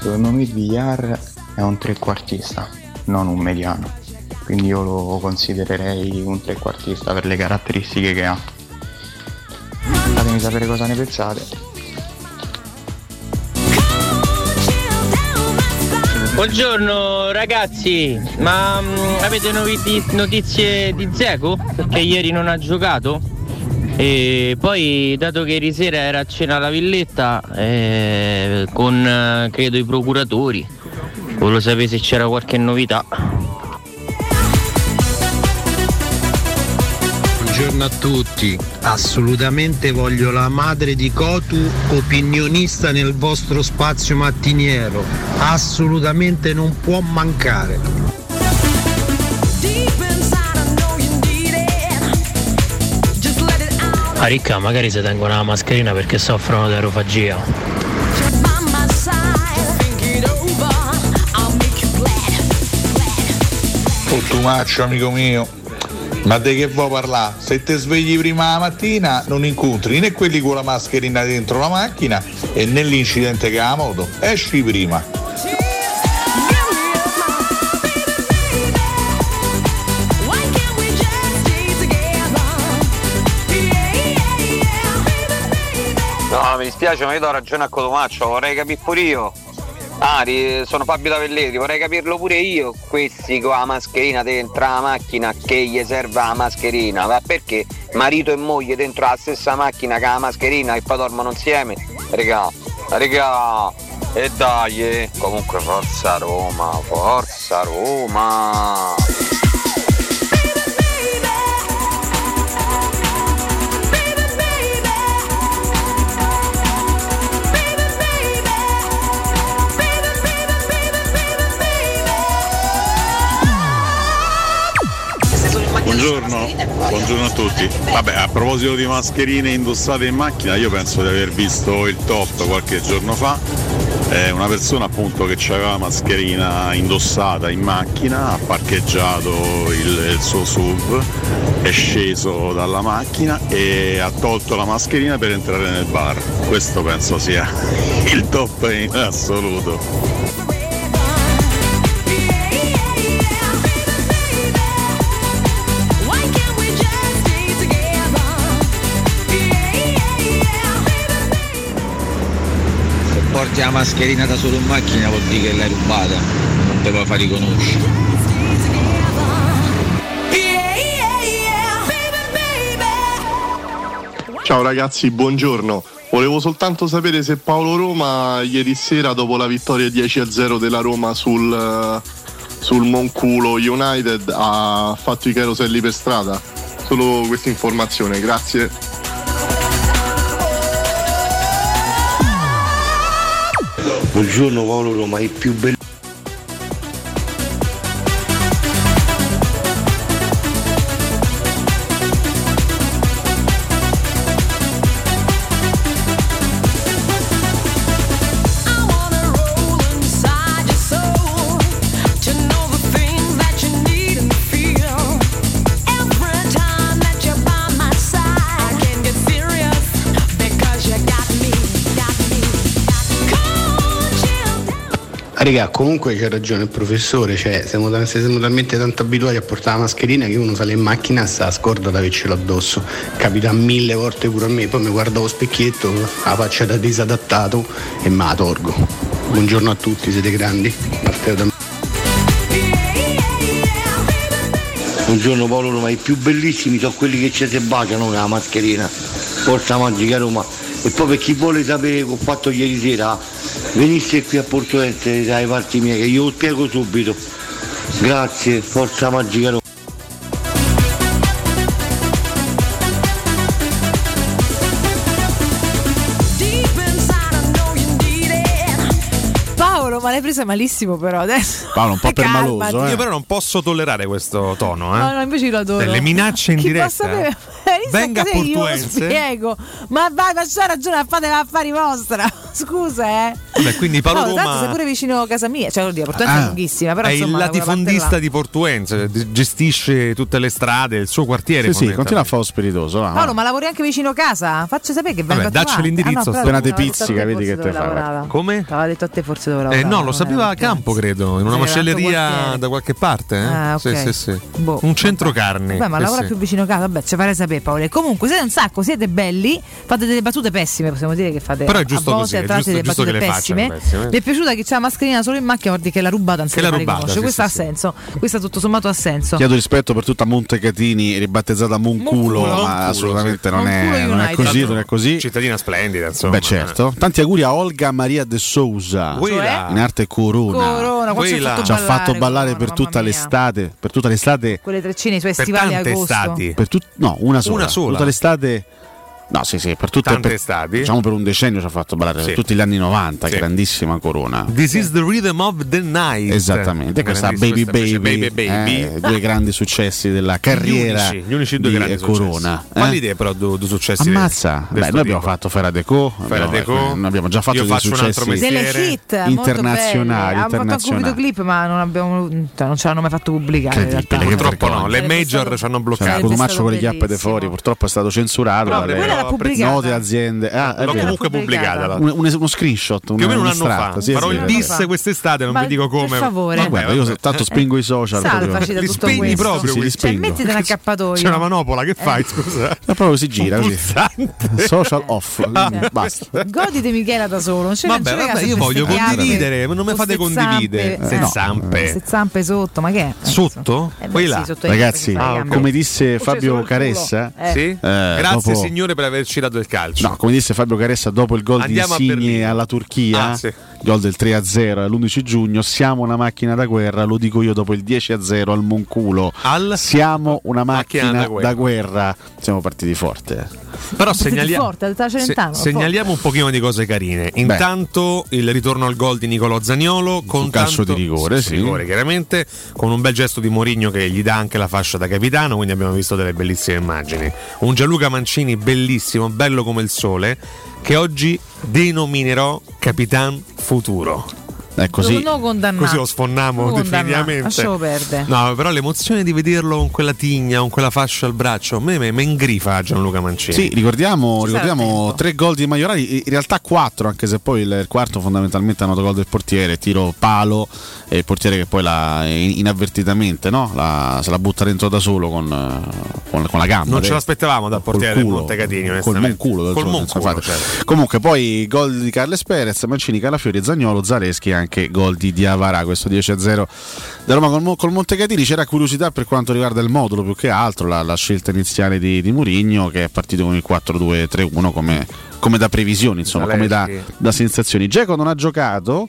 Secondo me Villar è un trequartista, non un mediano. Quindi io lo considererei un trequartista per le caratteristiche che ha. Fatemi sapere cosa ne pensate. Buongiorno ragazzi, ma mm, avete notizie di Zeco? Perché ieri non ha giocato? E poi, dato che ieri sera era a cena alla villetta eh, con eh, credo i procuratori, volevo sapere se c'era qualche novità. Buongiorno a tutti, assolutamente voglio la madre di Cotu opinionista nel vostro spazio mattiniero, assolutamente non può mancare. Ah ricca, magari si tengono la mascherina perché soffrono di aerofagia. Ottumaccio amico mio, ma di che vuoi parlare? Se ti svegli prima la mattina non incontri né quelli con la mascherina dentro la macchina e né l'incidente che ha la moto, esci prima. Dispiace, ma io do ragione a Cotomaccio, vorrei capire pure io. Ah, sono Fabio Tavelleri, vorrei capirlo pure io. Questi con la mascherina dentro la macchina che gli serve la mascherina. Ma perché marito e moglie dentro la stessa macchina con la mascherina e poi dormono insieme? Regà, regà, e dai, eh. comunque forza Roma, forza Roma. Buongiorno, buongiorno a tutti. Vabbè, a proposito di mascherine indossate in macchina, io penso di aver visto il top qualche giorno fa. Eh, una persona appunto che aveva la mascherina indossata in macchina, ha parcheggiato il, il suo SUV, è sceso dalla macchina e ha tolto la mascherina per entrare nel bar. Questo penso sia il top in assoluto. Porti la mascherina da solo in macchina vuol dire che l'hai rubata, non te la fa riconoscere. Ciao ragazzi, buongiorno. Volevo soltanto sapere se Paolo Roma ieri sera dopo la vittoria 10-0 della Roma sul, eh, sul Monculo United ha fatto i caroselli per strada. Solo questa informazione, grazie. Buongiorno Paolo Roma, il più bello. Raga, comunque c'è ragione il professore, cioè siamo, siamo talmente tanto abituati a portare la mascherina che uno sale in macchina e sta scorda di avercelo addosso. Capita mille volte pure a me, poi mi guardo allo specchietto, la faccia da disadattato e me la tolgo. Buongiorno a tutti, siete grandi. Matteo da Buongiorno Paolo Roma, i più bellissimi sono quelli che ci si baciano con la mascherina. Forza Magica Roma. E poi per chi vuole sapere che ho fatto ieri sera, venisse qui a Porto Este dai parti miei che io lo spiego subito. Grazie, Forza Magica Roma. Paolo, ma l'hai presa malissimo però adesso. Paolo, un po' Calmati. Io però non posso tollerare questo tono, eh. No, no, invece io lo adoro. Le minacce in Chi diretta. Venga a lo Portuense. spiego. Ma vai, ma c'ha ragione, a fate affari vostra. Scusa, eh. Beh, quindi Paolo no, Roma sei pure vicino a casa mia. Cioè, oddio, Portuense è Ah, lunghissima, però è insomma, il latifondista di Portuense, gestisce tutte le strade, il suo quartiere. Sì, sì, continua a fare lo spiritoso. va, Paolo, ma lavori anche vicino casa? Faccio sapere che vengo Vabbè, a dacci l'indirizzo, Ah, no, appena te a pizzica, vedi che te fa, lavorava. Come? Aveva detto a te forse dove Eh, lavorava. no, lo sapeva a campo, credo, in una macelleria da qualche parte. Eh? Ah, ok. Sì, sì, sì. Boh, Un centro carne. Beh, ma Eh, lavora più vicino a casa, vabbè, ci farei sapere Paolo. Comunque siete un sacco, siete belli, fate delle battute pessime, possiamo dire che fate Però è a giusto volte così, è giusto- delle giusto che battute le pessime. pessime. Mi è piaciuta che c'ha la mascherina solo in macchina, vuol dire che la rubata se Che l'ha rubata, sì, Questo sì, ha senso, questo tutto sommato ha senso. Chiedo rispetto per tutta Montecatini, ribattezzata Monculo, Monculo, ma assolutamente non è, non è così, non è così. Cittadina splendida, insomma. Beh, certo. Tanti auguri a Olga Maria de Souza, Quella. in arte Corona. Corona, ci ha Quella. fatto Ci ha ballare, fatto ballare Corona, per tutta l'estate, per tutta l'estate, Quelle treccine, i suoi Per stivali tante agosto. estati. per tut- no, una sola, Una sola? tutta l'estate. No, sì, sì, per tutte Tante per, estati? Diciamo per un decennio ci ha fatto ballare Sì. per tutti gli anni 90, Sì. grandissima Corona. This is the rhythm of the night. Esattamente, questa Baby Baby, Baby Baby. eh, due grandi successi della carriera Gli unici, gli unici due di grandi eh, Corona. successi. Quali eh. idee però due, due successi? Ammazza, Beh, noi abbiamo tipo? fatto Fera Deco, Fera abbiamo, Deco. noi abbiamo già fatto Io dei successi delle hit internazionali. Abbiamo fatto un videoclip, ma non, abbiamo, cioè, non ce l'hanno mai fatto pubblicare. Purtroppo no, le major ci hanno Cioè, bloccato. Cotumaccio con le chiappe di fuori, purtroppo è stato censurato L'ha pubblicata. note aziende. Ah, L'ho vero. comunque pubblicata. Un- un- uno screenshot, Più o meno un anno fa. sì, Farò sì, il bis quest'estate, non Ma vi dico come. per favore. Ma guarda, io tanto spingo i social. Salvaci proprio. da Li tutto questo. proprio Sì. Cioè, spingo. mettete un accappatoio. C'è una manopola, che fai? Scusa. Ma proprio si gira così. Social off. Basta. Godite Michela da solo. Non Vabbè, se io voglio condividere, non mi fate condividere. Se Eh, no. zampe. Queste zampe sotto, ma che è? Sotto? Eh sì, là. Ragazzi, gambe. come disse Fabio Caressa. Eh. Grazie signore per averci dato il calcio. No, come disse Fabio Caressa dopo il gol Andiamo di Insigne alla Turchia, Ah, sì. Gol del 3-0 all'11 giugno, siamo una macchina da guerra, lo dico io dopo il 10-0 al Monculo. Al? Siamo una macchina, Macchina da da, guerra. guerra. Siamo partiti forte. Però segnalia- forte, se- segnaliamo un pochino di cose carine. Intanto il ritorno al gol di Nicolò Zagnolo con calcio tanto- di rigore, sì. rigore, chiaramente, con un bel gesto di Mourinho che gli dà anche la fascia da capitano, quindi abbiamo visto delle bellissime immagini. Un Gianluca Mancini bellissimo, bello come il sole, che oggi denominerò Capitan Futuro. È così. Condannato. Così lo sfonniamo condannato, definitivamente. Lasciamo perdere. No, però l'emozione di vederlo con quella tigna, con quella fascia al braccio, a me me, me ingrifa Gianluca Mancini. Sì, ricordiamo, ricordiamo tre gol di Maiorali, in realtà quattro, anche se poi il, quarto fondamentalmente è un autogol del portiere, tiro palo e il portiere che poi la, inavvertitamente no? la, se la butta dentro da solo con, eh, con, con la gamba. Non ce l'aspettavamo dal Col portiere del culo, Montecatini, col monculo del Col monculo, infatti. certo. Comunque poi gol di Carles Perez, Mancini, Calafiori, Zagnolo, Zaleschi e anche gol di Diavara, questo 10-0 da Roma col, col Montecatini. C'era curiosità per quanto riguarda il modulo più che altro, la, la scelta iniziale di, di Murigno che è partito con il 4-2-3-1 come, come da previsioni, insomma, come da, da sensazioni. Geco non ha giocato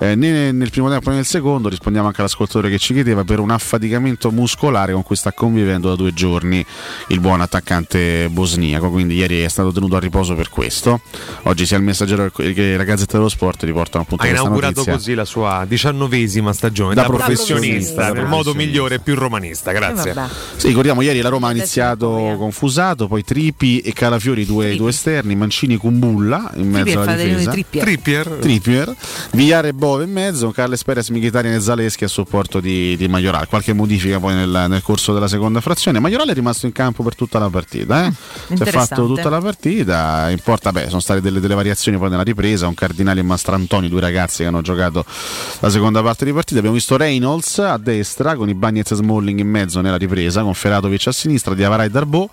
eh, né nel primo tempo né nel secondo, rispondiamo anche all'ascoltatore che ci chiedeva per un affaticamento muscolare con cui sta convivendo da due giorni il buon attaccante bosniaco, quindi ieri è stato tenuto a riposo per questo. Oggi sia il messaggero che la Gazzetta dello Sport riportano appunto Ha inaugurato così la sua diciannovesima stagione da, Da professionista, nel modo migliore e più romanista. Grazie. Eh, vabbè. Sì, ricordiamo ieri la Roma ha iniziato con Fusato, poi Tripi e Calafiori due, due esterni, Mancini Kumbulla in mezzo Trippier, alla difesa. Trippier. Trippier. Trippier, Vigliare e Bove in mezzo, Carles Perez, Mkhitaryan e Zaleschi a supporto di, di Majoral. Qualche modifica poi nel, nel corso della seconda frazione. Majoral è rimasto in campo per tutta la partita. Eh? Si è fatto tutta la partita. Importa, beh, sono state delle, delle variazioni poi nella ripresa. Un Cardinale e Mastrantoni, due ragazzi che hanno giocato la seconda parte di partita. Abbiamo visto Reynolds a destra con i Bagnets e Smalling in mezzo nella ripresa, con Feratovic a sinistra, Diavara e Darbo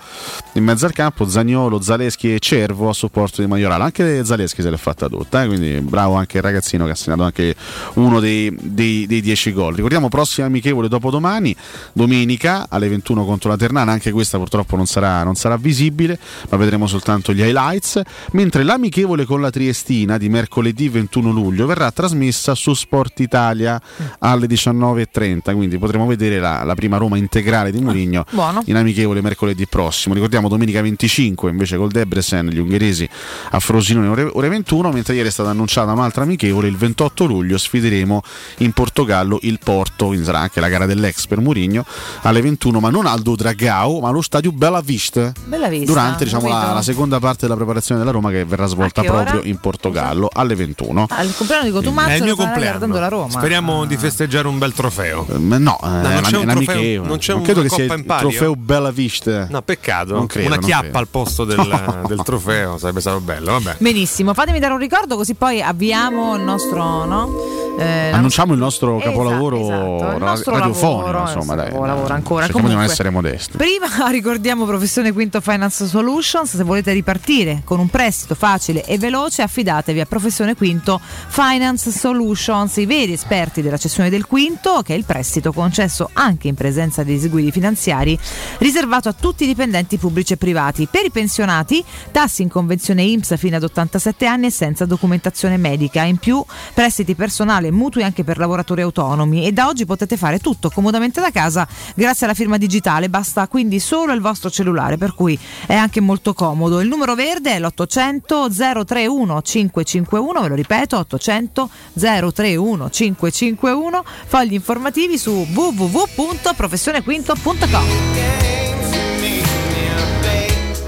in mezzo al campo, Zagnolo, Zaleschi e Cervo a supporto di Majoral. Anche Zaleschi se l'è fatta tutta, eh? quindi bravo anche il ragazzino che ha segnato anche uno dei, dei, dei 10 gol. Ricordiamo prossima amichevole dopodomani, domenica alle 21 contro la Ternana, anche questa purtroppo non sarà, non sarà visibile, ma vedremo soltanto gli highlights, mentre l'amichevole con la Triestina di mercoledì 21 luglio verrà trasmessa su Sport Italia alle 19.30, quindi potremo vedere la, la prima Roma integrale di Mourinho Buono. in amichevole mercoledì prossimo. Ricordiamo domenica 25 invece col Debrecen gli ungheresi a Frosinone ore, ore 21, mentre ieri è stata annunciata un'altra amichevole, il 28 luglio sfideremo in Portogallo il Porto, quindi sarà anche la gara dell'ex per Murigno alle 21, ma non al Dragao, ma allo stadio Bella Vista. Bella vista. Durante diciamo, la, la seconda parte della preparazione della Roma che verrà svolta che ora? proprio in Portogallo alle 21. Al compleanno di Cotumaccio È il mio compleanno. la Roma. Speriamo di festeggiare un bel trofeo. Eh, ma no, eh, non c'è un trofeo- non c'è Non credo che coppa sia in il palio? trofeo Bella Vista. No, peccato. Non credo, Una non chiappa credo. al posto del, del trofeo sarebbe stato bello. Vabbè. Benissimo, fatemi dare un ricordo così poi avviamo il nostro no? Ciao Eh, Annunciamo il nostro Esatto, capolavoro esatto, il nostro radiofonico, lavoro, insomma, dai. capolavoro ancora. Cerchiamo di non Comunque- essere modesti. Prima ricordiamo Professione Quinto Finance Solutions, se volete ripartire con un prestito facile e veloce affidatevi a Professione Quinto Finance Solutions, i veri esperti della cessione del quinto, che è il prestito concesso anche in presenza di eseguiti finanziari, riservato a tutti i dipendenti pubblici e privati. Per i pensionati, tassi in convenzione IMSS fino ad 87 anni e senza documentazione medica. In più, prestiti personali e mutui anche per lavoratori autonomi e da oggi potete fare tutto comodamente da casa grazie alla firma digitale, basta quindi solo il vostro cellulare, per cui è anche molto comodo. Il numero verde è l'800 031 551, ve lo ripeto, 800 031 551, fogli informativi su www.professionequinto.com.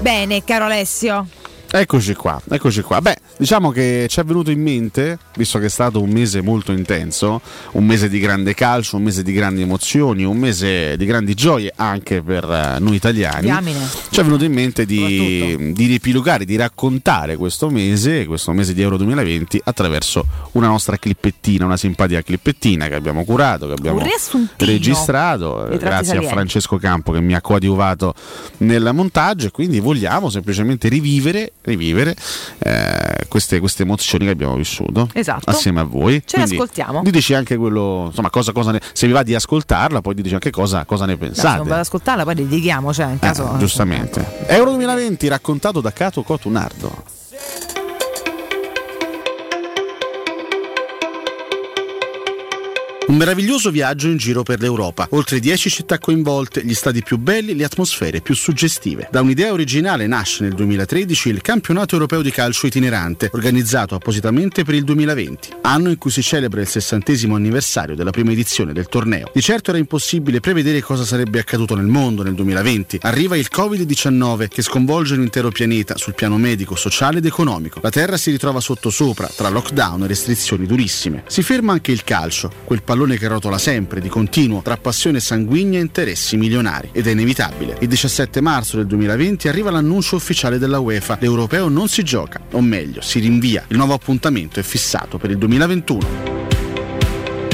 Bene, caro Alessio. Eccoci qua, eccoci qua. Beh, diciamo che ci è venuto in mente, visto che è stato un mese molto intenso, un mese di grande calcio, un mese di grandi emozioni, un mese di grandi gioie anche per eh, noi italiani. Diamine. Ci è venuto in mente di, di riepilogare, di raccontare questo mese, questo mese di Euro 2020, attraverso una nostra clippettina, una simpatica clippettina che abbiamo curato, che abbiamo registrato, grazie a. Francesco Campo che mi ha coadiuvato nel montaggio e quindi vogliamo semplicemente rivivere, rivivere eh, queste, queste emozioni che abbiamo vissuto Esatto. assieme a voi. Ce le Quindi ascoltiamo. Diteci anche quello, insomma, cosa, cosa ne, se vi va di ascoltarla, poi diteci anche cosa, cosa ne No, se non pensate. vado ad ascoltarla, poi litighiamo, cioè in Eh, caso. giustamente. Euro 2020 raccontato da Cato Cotunardo. Un meraviglioso viaggio in giro per l'Europa. Oltre 10 città coinvolte, gli stadi più belli, le atmosfere più suggestive. Da un'idea originale nasce nel 2013 il Campionato Europeo di Calcio Itinerante, organizzato appositamente per il 2020, anno in cui si celebra il sessantesimo anniversario della prima edizione del torneo. Di certo era impossibile prevedere cosa sarebbe accaduto nel mondo nel 2020. Arriva il Covid-19 che sconvolge l'intero pianeta sul piano medico, sociale ed economico. La Terra si ritrova sottosopra, tra lockdown e restrizioni durissime. Si ferma anche il calcio, quel pallone che rotola sempre, di continuo, tra passione sanguigna e interessi milionari. Ed è inevitabile. Il 17 marzo del 2020 arriva l'annuncio ufficiale della UEFA. L'europeo non si gioca, o meglio, si rinvia. Il nuovo appuntamento è fissato per il 2021 e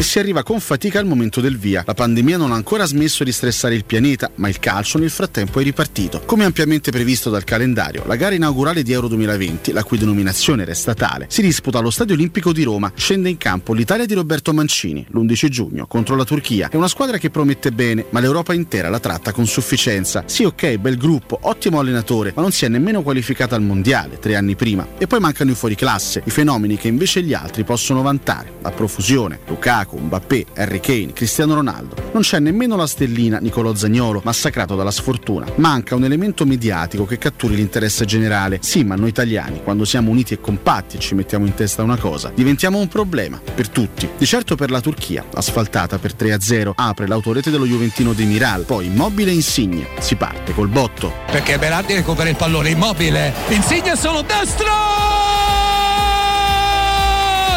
si arriva con fatica al momento del via. La pandemia non ha ancora smesso di stressare il pianeta, ma il calcio nel frattempo è ripartito. Come ampiamente previsto dal calendario, la gara inaugurale di Euro 2020, la cui denominazione resta tale, si disputa allo Stadio Olimpico di Roma. Scende in campo l'Italia di Roberto Mancini l'11 giugno contro la Turchia. È una squadra che promette bene, ma l'Europa intera la tratta con sufficienza. Sì, ok, bel gruppo, ottimo allenatore, ma non si è nemmeno qualificata al mondiale tre anni prima. E poi mancano i fuoriclasse, i fenomeni che invece gli altri possono vantare. A profusione, Lukaku, Mbappé, Harry Kane, Cristiano Ronaldo. Non c'è nemmeno la stellina Nicolò Zagnolo, massacrato dalla sfortuna. Manca un elemento mediatico che catturi l'interesse generale. Sì, ma noi italiani, quando siamo uniti e compatti e ci mettiamo in testa una cosa, diventiamo un problema per tutti. Di certo per la Turchia, asfaltata per 3-0, apre l'autorete dello Juventino Demiral, poi immobile insigne. Si parte col botto. Perché Berardi recupera il pallone immobile. Insigne solo destro!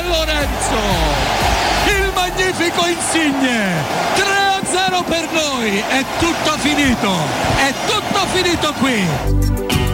Lorenzo! Magnifico Insigne! 3-0 per noi! È tutto finito! È tutto finito qui!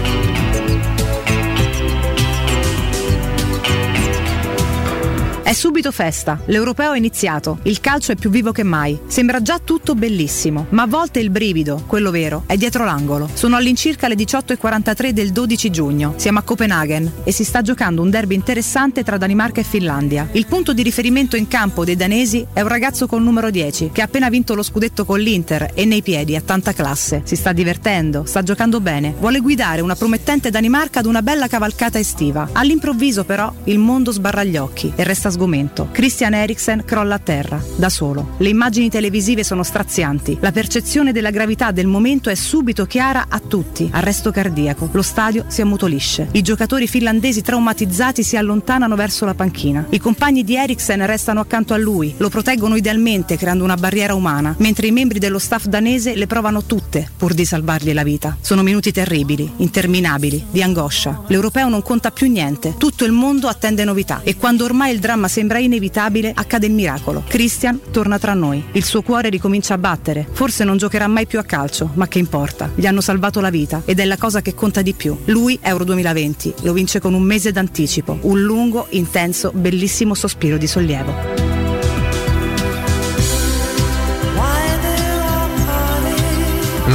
È subito festa, l'europeo è iniziato, il calcio è più vivo che mai. Sembra già tutto bellissimo, ma a volte il brivido, quello vero, è dietro l'angolo. Sono all'incirca le 18.43 del 12 giugno, siamo a Copenaghen e si sta giocando un derby interessante tra Danimarca e Finlandia. Il punto di riferimento in campo dei danesi è un ragazzo col numero 10 che ha appena vinto lo scudetto con l'Inter e nei piedi ha tanta classe. Si sta divertendo, sta giocando bene, vuole guidare una promettente Danimarca ad una bella cavalcata estiva. All'improvviso però il mondo sbarra gli occhi e resta sgomento. Christian Eriksen crolla a terra, da solo. Le immagini televisive sono strazianti. La percezione della gravità del momento è subito chiara a tutti. Arresto cardiaco. Lo stadio si ammutolisce. I giocatori finlandesi traumatizzati si allontanano verso la panchina. I compagni di Eriksen restano accanto a lui, lo proteggono idealmente creando una barriera umana, mentre i membri dello staff danese le provano tutte pur di salvargli la vita. Sono minuti terribili, interminabili, di angoscia. L'europeo non conta più niente, tutto il mondo attende novità e quando ormai il dramma sembra inevitabile accade il miracolo. Christian torna tra noi, il suo cuore ricomincia a battere, forse non giocherà mai più a calcio, ma che importa, gli hanno salvato la vita ed è la cosa che conta di più. Lui, Euro 2020, lo vince con un mese d'anticipo, un lungo, intenso, bellissimo sospiro di sollievo.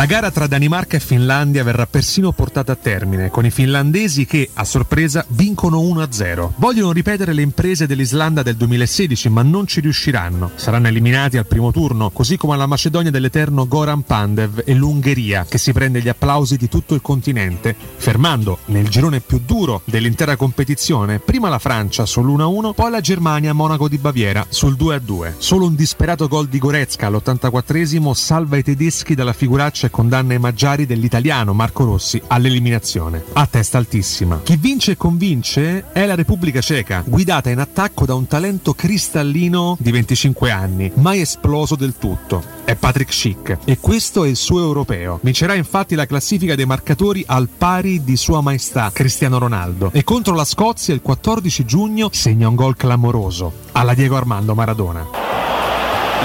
La gara tra Danimarca e Finlandia verrà persino portata a termine, con i finlandesi che, a sorpresa, vincono 1-0. Vogliono ripetere le imprese dell'Islanda del 2016, ma non ci riusciranno. Saranno eliminati al primo turno, così come la Macedonia dell'eterno Goran Pandev e l'Ungheria, che si prende gli applausi di tutto il continente, fermando, nel girone più duro dell'intera competizione, prima la Francia sull'1-1, poi la Germania a Monaco di Baviera sul 2-2. Solo un disperato gol di Goretzka all'84esimo salva i tedeschi dalla figuraccia condanna i maggiari dell'italiano Marco Rossi all'eliminazione. A testa altissima. Chi vince e convince è la Repubblica Ceca, guidata in attacco da un talento cristallino di 25 anni, mai esploso del tutto. È Patrick Schick e questo è il suo europeo. Vincerà infatti la classifica dei marcatori al pari di Sua Maestà Cristiano Ronaldo e contro la Scozia il 14 giugno segna un gol clamoroso alla Diego Armando Maradona.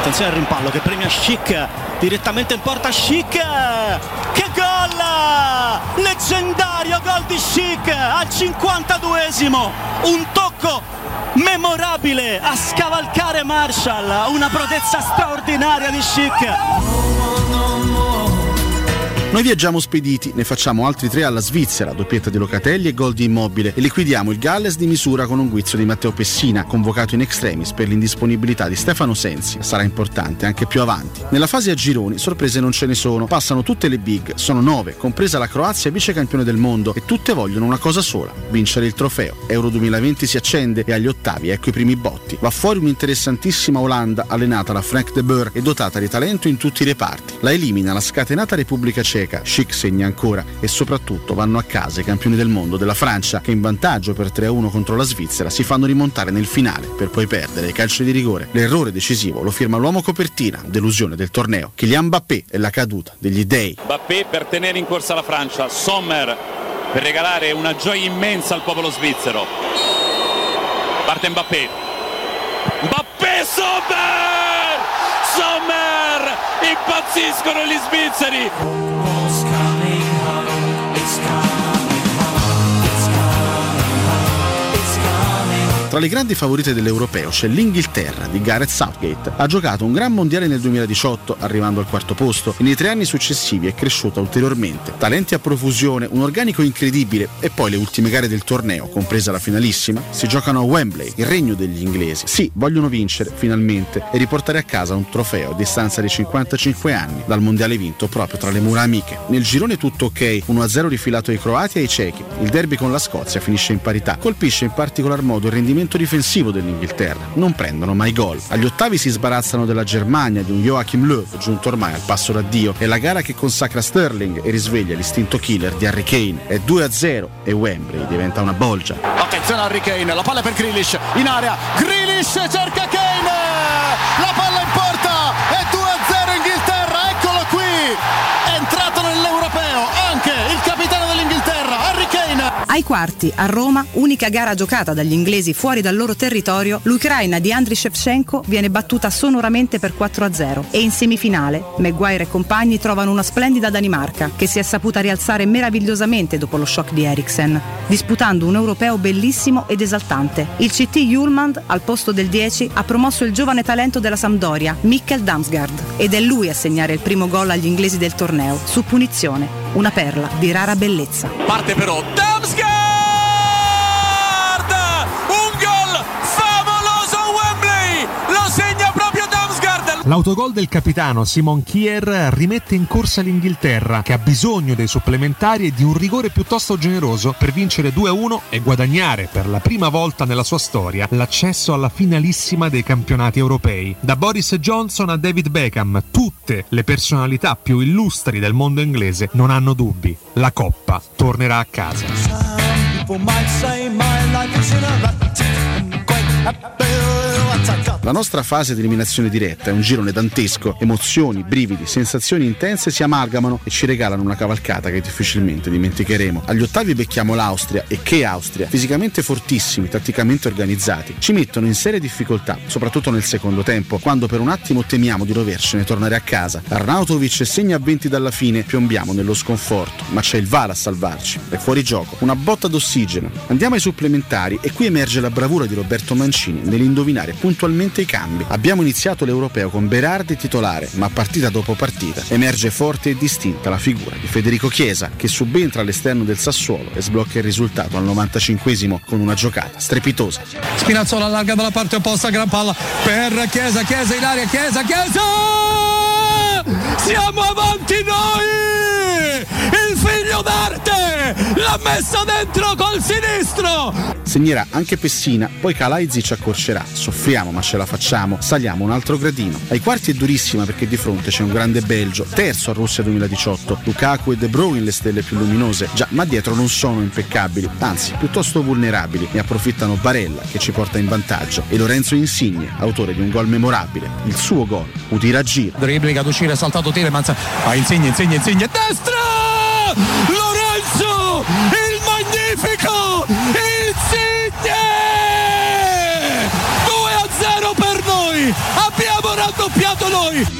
Attenzione al rimpallo che premia Schick direttamente in porta Schick. Che gol! Leggendario gol di Schick al 52esimo. Un tocco memorabile a scavalcare Marshall, una prodezza straordinaria di Schick. Noi viaggiamo spediti, ne facciamo altri tre alla Svizzera, doppietta di Locatelli e gol di Immobile e liquidiamo il Galles di misura con un guizzo di Matteo Pessina, convocato in extremis per l'indisponibilità di Stefano Sensi. Sarà importante anche più avanti. Nella fase a gironi sorprese non ce ne sono, passano tutte le big, sono nove, compresa la Croazia vice campione del mondo e tutte vogliono una cosa sola, vincere il trofeo. Euro 2020 si accende e agli ottavi ecco i primi botti. Va fuori un'interessantissima Olanda allenata da Frank de Boer e dotata di talento in tutti i reparti. La elimina la scatenata Repubblica Ceca Ceca, Schick segna ancora e soprattutto vanno a casa i campioni del mondo della Francia che in vantaggio per 3-1 contro la Svizzera si fanno rimontare nel finale per poi perdere i calci di rigore. L'errore decisivo lo firma l'uomo copertina, delusione del torneo. Kylian Mbappé è la caduta degli dei. Mbappé per tenere in corsa la Francia, Sommer per regalare una gioia immensa al popolo svizzero. Parte Mbappé. Mbappé Sommer! Sommer! Impazziscono gli svizzeri! Tra le grandi favorite dell'Europeo c'è l'Inghilterra di Gareth Southgate. Ha giocato un gran mondiale nel 2018, arrivando al quarto posto, e nei tre anni successivi è cresciuta ulteriormente. Talenti a profusione, un organico incredibile e poi le ultime gare del torneo, compresa la finalissima, si giocano a Wembley, il regno degli inglesi. Sì, vogliono vincere, finalmente, e riportare a casa un trofeo a distanza di 55 anni dal mondiale vinto proprio tra le mura amiche. Nel girone tutto ok, 1-0 rifilato ai croati e ai cechi. Il derby con la Scozia finisce in parità. Colpisce in particolar modo il rendimento difensivo dell'Inghilterra. Non prendono mai gol. Agli ottavi si sbarazzano della Germania di un Joachim Löw, giunto ormai al passo d'addio. È la gara che consacra Sterling e risveglia l'istinto killer di Harry Kane. È 2-0 e Wembley diventa una bolgia. Attenzione Harry Kane, la palla per Grealish in area. Grealish cerca Kane! La palla Ai quarti, a Roma, unica gara giocata dagli inglesi fuori dal loro territorio, l'Ucraina di Andriy Shevchenko viene battuta sonoramente per 4-0 e in semifinale Maguire e compagni trovano una splendida Danimarca che si è saputa rialzare meravigliosamente dopo lo shock di Eriksen, disputando un europeo bellissimo ed esaltante. Il CT Julmand, al posto del 10, ha promosso il giovane talento della Sampdoria, Mikkel Damsgaard, ed è lui a segnare il primo gol agli inglesi del torneo, su punizione, una perla di rara bellezza. Parte però Damsgaard! L'autogol del capitano Simon Kier rimette in corsa l'Inghilterra, che ha bisogno dei supplementari e di un rigore piuttosto generoso per vincere 2-1 e guadagnare per la prima volta nella sua storia l'accesso alla finalissima dei campionati europei. Da Boris Johnson a David Beckham, tutte le personalità più illustri del mondo inglese non hanno dubbi. La Coppa tornerà a casa. People La nostra fase di eliminazione diretta è un girone dantesco, emozioni, brividi, sensazioni intense si amalgamano e ci regalano una cavalcata che difficilmente dimenticheremo. Agli ottavi becchiamo l'Austria e che Austria, fisicamente fortissimi, tatticamente organizzati, ci mettono in serie difficoltà, soprattutto nel secondo tempo, quando per un attimo temiamo di dovercene tornare a casa. Arnautovic segna a 20 dalla fine, piombiamo nello sconforto, ma c'è il VAR a salvarci, è fuori gioco, una botta d'ossigeno. Andiamo ai supplementari e qui emerge la bravura di Roberto Mancini nell'indovinare puntualmente i cambi. Abbiamo iniziato l'europeo con Berardi titolare, ma partita dopo partita emerge forte e distinta la figura di Federico Chiesa, che subentra all'esterno del Sassuolo e sblocca il risultato al 95 con una giocata strepitosa. Spinazzola allarga dalla parte opposta, gran palla per Chiesa, Chiesa in aria, Chiesa, Chiesa! Siamo avanti noi! Il figlio d'arte l'ha messa dentro col sinistro! Segnerà anche Pessina, poi Kalaizi ci accorcerà. Soffriamo ma ce la facciamo, saliamo un altro gradino. Ai quarti è durissima perché di fronte c'è un grande Belgio, terzo a Russia 2018. Lukaku e De Bruyne le stelle più luminose, già, ma dietro non sono impeccabili, anzi piuttosto vulnerabili. Ne approfittano Barella che ci porta in vantaggio e Lorenzo Insigne, autore di un gol memorabile, il suo gol, Utira Giro. Dribbling ad uscire, saltato Telemans. A Insigne, Insigne, Insigne, destra! Lorenzo! Il magnifico! Insigne! 2 a 0 per noi! Abbiamo raddoppiato noi!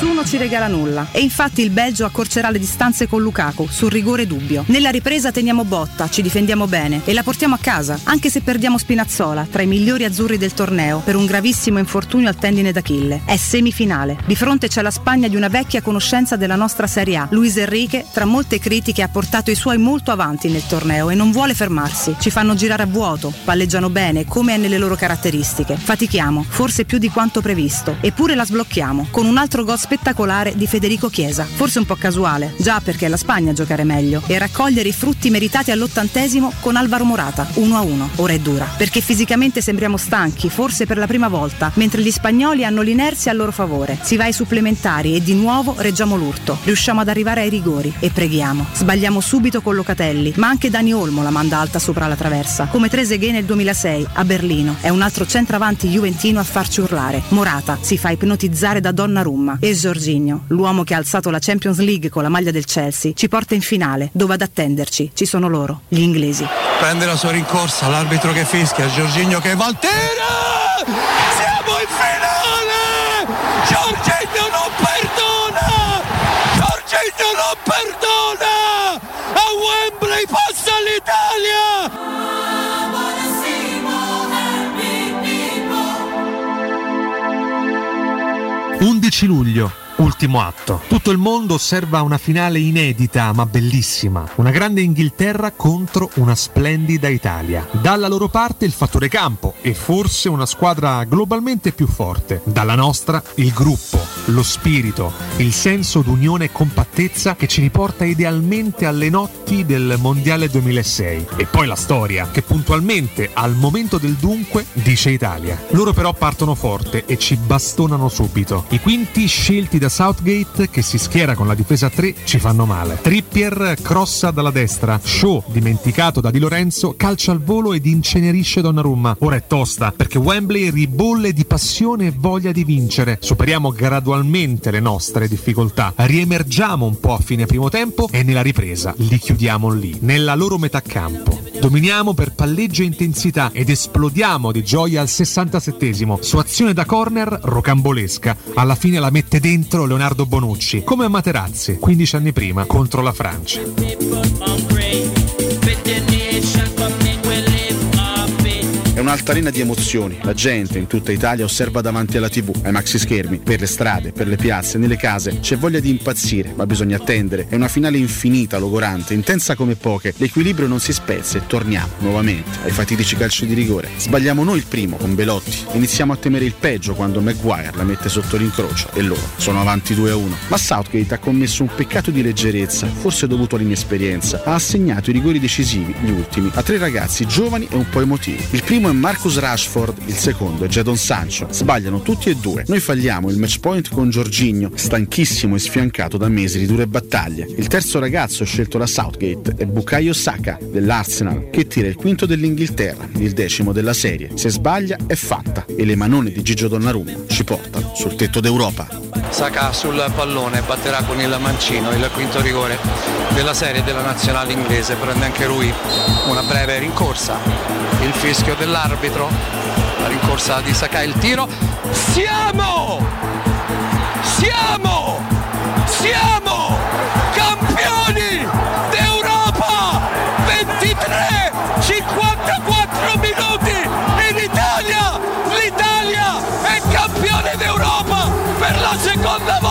Nessuno ci regala nulla e infatti il Belgio accorcerà le distanze con Lukaku sul rigore dubbio. Nella ripresa teniamo botta, ci difendiamo bene e la portiamo a casa, anche se perdiamo Spinazzola, tra i migliori azzurri del torneo, per un gravissimo infortunio al tendine d'Achille. È semifinale. Di fronte c'è la Spagna di una vecchia conoscenza della nostra Serie A. Luis Enrique, tra molte critiche, ha portato i suoi molto avanti nel torneo e non vuole fermarsi. Ci fanno girare a vuoto, palleggiano bene, come è nelle loro caratteristiche. Fatichiamo, forse più di quanto previsto, eppure la sblocchiamo, con un altro gol spettacolare di Federico Chiesa, forse un po' casuale, già perché è la Spagna a giocare meglio, e raccogliere i frutti meritati all'ottantesimo con Alvaro Morata, 1-1. Ora è dura, perché fisicamente sembriamo stanchi, forse per la prima volta, mentre gli spagnoli hanno l'inerzia a loro favore. Si va ai supplementari e di nuovo reggiamo l'urto. Riusciamo ad arrivare ai rigori e preghiamo. Sbagliamo subito con Locatelli, ma anche Dani Olmo la manda alta sopra la traversa, come Trezeguet nel 2006 a Berlino. È un altro centravanti juventino a farci urlare. Morata si fa ipnotizzare da Donnarumma e Jorginho, l'uomo che ha alzato la Champions League con la maglia del Chelsea, ci porta in finale, dove ad attenderci ci sono loro, gli inglesi. Prende la sua rincorsa, l'arbitro che fischia, Giorginio che va al tiro! Siamo in finale! Giorginio non perdona! Giorginio non perdona! Luglio, ultimo atto. Tutto il mondo osserva una finale inedita ma bellissima. Una grande Inghilterra contro una splendida Italia. Dalla loro parte il fattore campo e forse una squadra globalmente più forte. Dalla nostra il gruppo, lo spirito, il senso d'unione e compattezza che ci riporta idealmente alle notti del Mondiale 2006. E poi la storia, che puntualmente al momento del dunque dice Italia. Loro però partono forte e ci bastonano subito. I quinti scelti da Southgate, che si schiera con la difesa a 3, ci fanno male. Trippier crossa dalla destra, Shaw, dimenticato da Di Lorenzo, calcia al volo ed incenerisce Donnarumma. Ora è tosta, perché Wembley ribolle di passione e voglia di vincere. Superiamo gradualmente le nostre difficoltà, riemergiamo un po' a fine primo tempo e nella ripresa li chiudiamo lì, nella loro metà campo. Dominiamo per palleggio e intensità ed esplodiamo di gioia al 67esimo. Su azione da corner rocambolesca. Alla fine la mette dentro Leonardo Bonucci, come a Materazzi, 15 anni prima, contro la Francia. Un'altalena di emozioni. La gente in tutta Italia osserva davanti alla TV, ai maxi schermi, per le strade, per le piazze, nelle case. C'è voglia di impazzire, ma bisogna attendere. È una finale infinita, logorante, intensa come poche. L'equilibrio non si spezza e torniamo nuovamente ai fatidici calci di rigore. Sbagliamo noi il primo con Belotti. Iniziamo a temere il peggio quando Maguire la mette sotto l'incrocio e loro sono avanti 2 a 1. Ma Southgate ha commesso un peccato di leggerezza, forse dovuto all'inesperienza. Ha assegnato i rigori decisivi, gli ultimi, a tre ragazzi giovani e un po' emotivi. Il primo è Marcus Rashford, il secondo è Jadon Sancho. Sbagliano tutti e due. Noi falliamo il match point con Giorginio, stanchissimo e sfiancato da mesi di dure battaglie. Il terzo ragazzo scelto da Southgate è Bukayo Saka dell'Arsenal, che tira il quinto dell'Inghilterra, il decimo della serie. Se sbaglia è fatta e le manone di Gigio Donnarumma ci portano sul tetto d'Europa. Saka sul pallone batterà con il mancino il quinto rigore della serie della nazionale inglese prende anche lui una breve rincorsa il fischio dell'arbitro la rincorsa di Saka il tiro. Siamo! Siamo! Siamo campioni d'Europa! 23 54 minuti in Italia! l'Italia è campione d'Europa per la seconda volta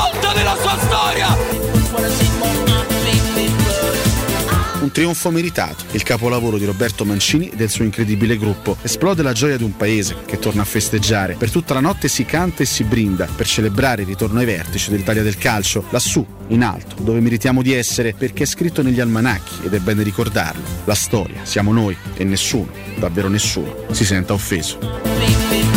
trionfo meritato, il capolavoro di Roberto Mancini e del suo incredibile gruppo. Esplode la gioia di un paese che torna a festeggiare. Per tutta la notte si canta e si brinda per celebrare il ritorno ai vertici dell'Italia del calcio, lassù, in alto, dove meritiamo di essere perché è scritto negli almanacchi ed è bene ricordarlo. La storia, siamo noi e nessuno, davvero nessuno, si senta offeso.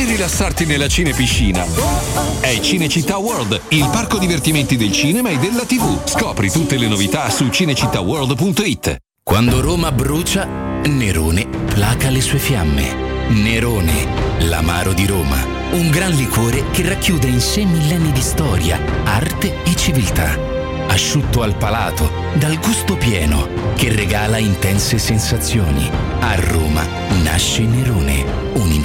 e rilassarti nella cinepiscina. È Cinecittà World, il parco divertimenti del cinema e della TV. Scopri tutte le novità su cinecittàworld.it. Quando Roma brucia, Nerone placa le sue fiamme. Nerone, l'amaro di Roma. Un gran liquore che racchiude in sé millenni di storia, arte e civiltà. Asciutto al palato, dal gusto pieno, che regala intense sensazioni. A Roma nasce Nerone, un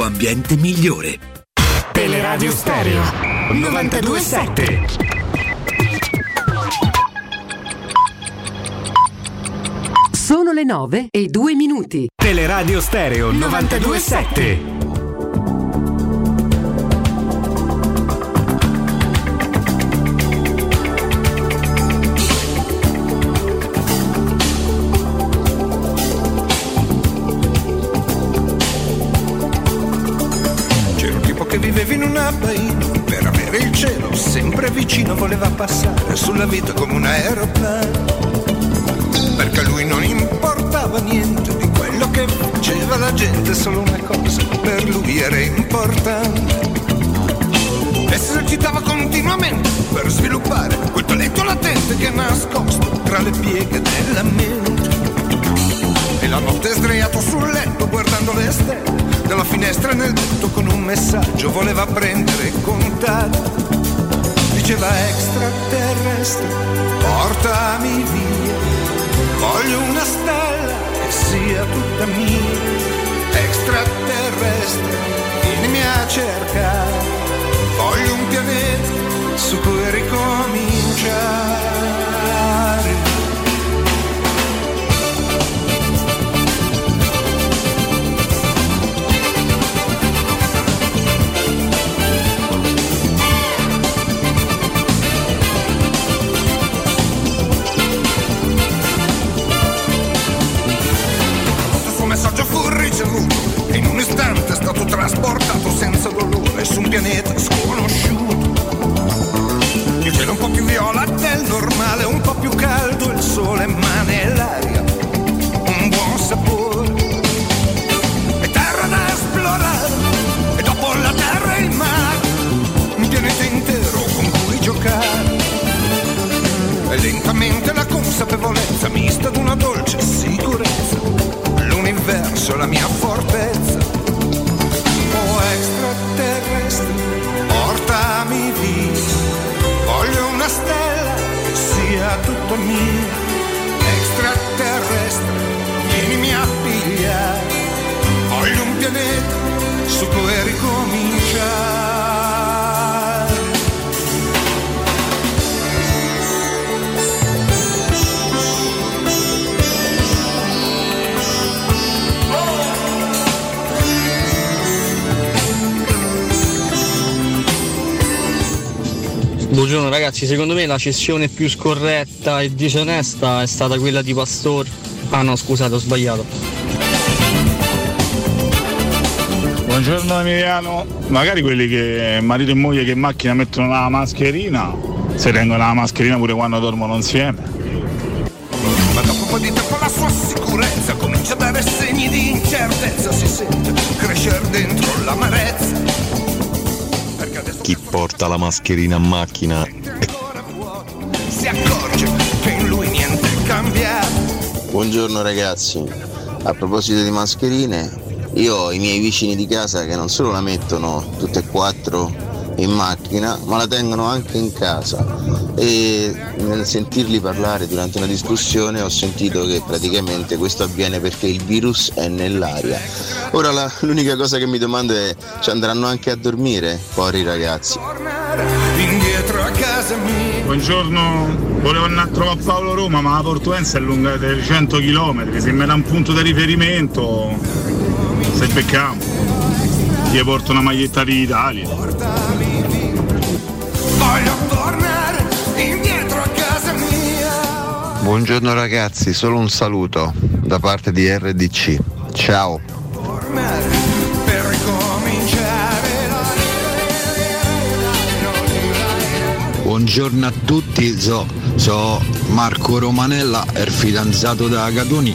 ambiente migliore. Teleradio Stereo 927 Sono le 9 e 2 minuti. Teleradio Stereo 927 vicino voleva passare sulla vita come un aeroplano perché a lui non importava niente di quello che faceva. La gente solo una cosa per lui era importante. E si esercitava continuamente per sviluppare quel talento latente che è nascosto tra le pieghe della mente. E la notte sdraiato sul letto guardando le stelle. Dalla finestra nel tetto con un messaggio voleva prendere contatto diceva extraterrestre portami via. Voglio una stella che sia tutta mia extraterrestre vieni a cercare. Voglio un pianeta su cui ricominciare ragazzi, secondo me la cessione più scorretta e disonesta è stata quella di Pastore. Ah no, scusate, ho sbagliato. Buongiorno Emiliano, magari quelli che marito e moglie che in macchina mettono la mascherina, si tengono la mascherina pure quando dormono insieme. Ma dopo un po' di tempo la sua sicurezza comincia a dare segni di incertezza, si sente crescere dentro l'amarezza. Chi porta la mascherina a macchina Buongiorno ragazzi, a proposito di mascherine, io ho i miei vicini di casa che non solo la mettono tutte e quattro in macchina, ma la tengono anche in casa. E nel sentirli parlare durante una discussione ho sentito che praticamente questo avviene perché il virus è nell'aria. Ora la- l'unica cosa che mi domando è ci andranno anche a dormire, poveri ragazzi. Buongiorno, volevo andare a trovare Paolo Roma, ma la Portuense è lunga dei 100 km, se mi dà un punto di riferimento, se becchiamo, gli porto una maglietta d'Italia. Voglio tornare indietro a casa mia. Buongiorno ragazzi, solo un saluto da parte di RDC. Ciao. Buongiorno a tutti, so, so Marco Romanella, il fidanzato da Catoni.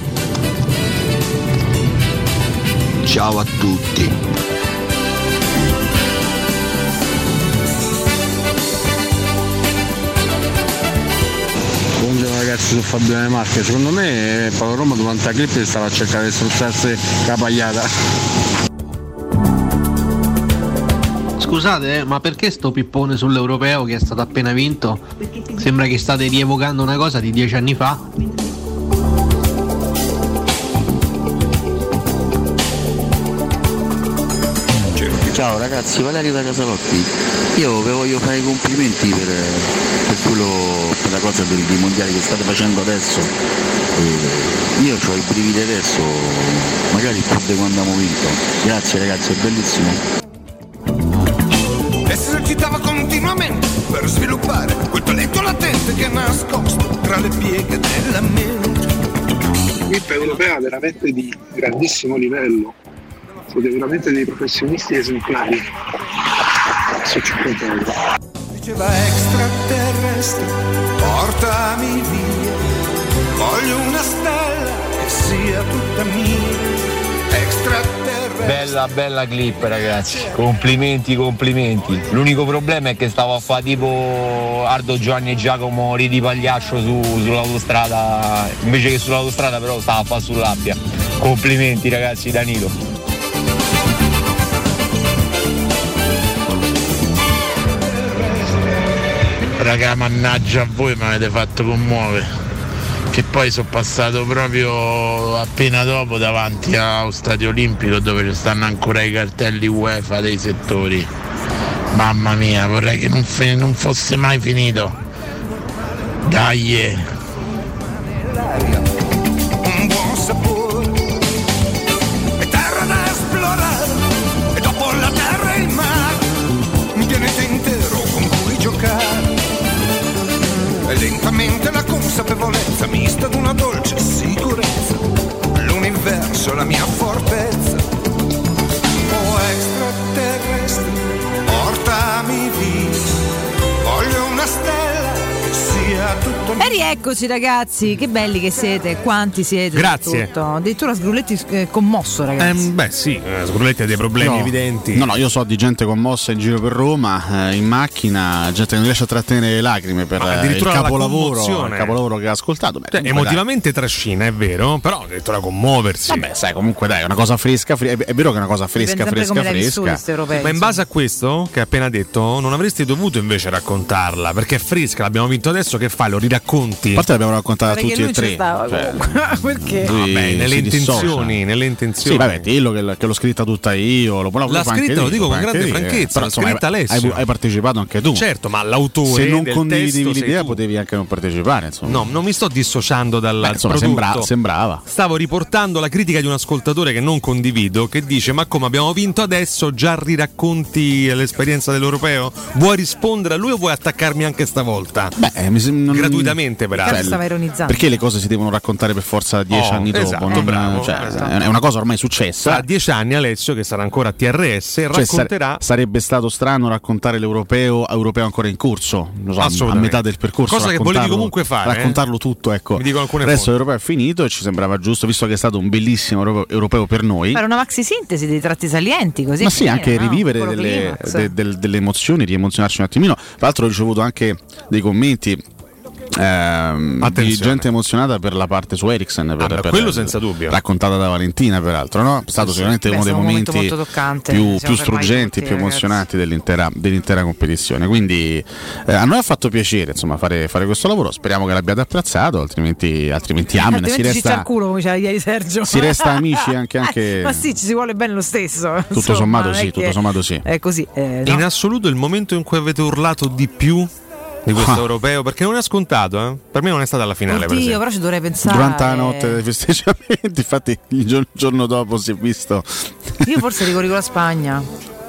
Ciao a tutti. Ragazzi, sono Fabio De Marche. Secondo me Paolo Roma durante la clip stava a cercare di strozzarsi la pagliata. Scusate, eh, ma perché sto pippone sull'europeo che è stato appena vinto? Sembra che state rievocando una cosa di dieci anni fa. Ciao ragazzi, Valerio da Casalotti. Io vi voglio fare i complimenti per, per quello, per la cosa dei mondiali che state facendo adesso. E io ho i brividi adesso, magari più di quando abbiamo vinto. Grazie ragazzi, è bellissimo. Continuamente per sviluppare quel talento latente che è nascosto tra le pieghe della mente. L'equipe europea veramente di grandissimo livello, siete veramente dei professionisti esemplari. Su 50 euro. Diceva extraterrestre, portami via. Voglio una stella che sia tutta mia. Extraterrestre. Bella, bella clip ragazzi, complimenti, complimenti. L'unico problema è che stavo a fare tipo Ardo Giovanni e Giacomo ridi pagliaccio su- sull'autostrada, invece che sull'autostrada però stavo a fare sull'abbia. Complimenti ragazzi Danilo. Raga, mannaggia a voi mi avete fatto commuovere. Che poi sono passato proprio appena dopo davanti allo stadio olimpico dove ci stanno ancora i cartelli UEFA dei settori. Mamma mia, vorrei che non, non fosse mai finito. Dai! Consapevolezza mista d'una dolce sicurezza. L'universo è la mia fortezza. Oh extraterrestre portami via. Voglio una stella che sia tutto E rieccoci ragazzi, che belli che siete, quanti siete. Grazie. soprattutto. Addirittura Sgrulletti eh, commosso ragazzi. Ehm, beh sì, eh, Sgrulletti ha dei problemi No. evidenti. No, no, io so di gente commossa in giro per Roma, eh, in macchina, gente che non riesce a trattenere le lacrime per eh, il capolavoro, il capolavoro che ha ascoltato. Beh, Cioè, comunque, emotivamente trascina, è vero, però addirittura commuoversi. Vabbè, sai, comunque dai, è una cosa fresca, fri- è è vero che è una cosa fresca, fresca, fresca. Ma in base a questo che hai appena detto, non avresti dovuto invece raccontarla, perché è fresca, l'abbiamo vinto adesso, che fai? Lo riracconti? A parte l'abbiamo raccontata Pare che tutti e tre. stava cioè. Perché? Vabbè, nelle intenzioni, nelle intenzioni. Sì, vabbè, dillo che, che l'ho scritta tutta io. Lo, lo L'ha scritta, lo dico con grande dire. franchezza, Però, insomma, scritta hai, Alessio. hai- hai partecipato anche tu. Certo, ma l'autore Se non del condividevi l'idea, tu. potevi anche non partecipare. Insomma. No, non mi sto dissociando dal Beh, insomma, prodotto. sembra- sembrava. Stavo riportando la critica di un ascoltatore che non condivido, che dice: Ma come abbiamo vinto adesso, già riracconti l'esperienza dell'europeo? Vuoi rispondere a lui o vuoi attaccarmi anche stavolta? Beh, mi sem- non- Gratuitamente, peraltro. Cazzo stava ironizzando. Perché le cose si devono raccontare per forza dieci Oh, anni dopo? esatto, non- bravo, cioè, esatto. È una cosa ormai successa. Tra dieci anni Alessio, che sarà ancora a TRS, Cioè, racconterà. sare- sarebbe stato strano raccontare l'europeo europeo ancora in corso, non so, a metà del percorso. Cosa che volevi comunque fare, eh? Raccontarlo tutto, ecco. Mi dicono alcune Il resto fonti. l'europeo è finito e ci sembrava giusto, visto che è stato un bellissimo europeo, europeo per noi. Fare una maxi sintesi dei tratti salienti così. Ma sì, finire, anche no? rivivere delle, de- del- delle emozioni, riemozionarci un attimino. Tra l'altro ho ricevuto anche dei commenti ehm, di gente emozionata per la parte su Eriksen. Per, beh, per- quello senza dubbio. Raccontata da Valentina, peraltro, no? È stato Sì, sì. sicuramente Beh, uno dei un momento momenti molto toccante, più, più struggenti, tutti, più ragazzi. emozionanti dell'intera, dell'intera competizione. Quindi eh, a noi ha fatto piacere insomma, fare, fare questo lavoro. Speriamo che l'abbiate apprezzato, altrimenti, altrimenti amen. Si Altrimenti resta, culo, come diceva ieri Sergio. si resta amici anche- anche- Eh, Ma sì, ci si vuole bene lo stesso. tutto insomma, sommato sì, tutto sommato sì. È così. eh, no? In assoluto il momento in cui avete urlato di più di questo Ah. europeo, perché non è scontato, eh? per me non è stata la finale. per Oddio, esempio. però ci dovrei pensare. Durante la notte dei festeggiamenti, infatti, il giorno, dopo si è visto. Io forse rigori con la Spagna.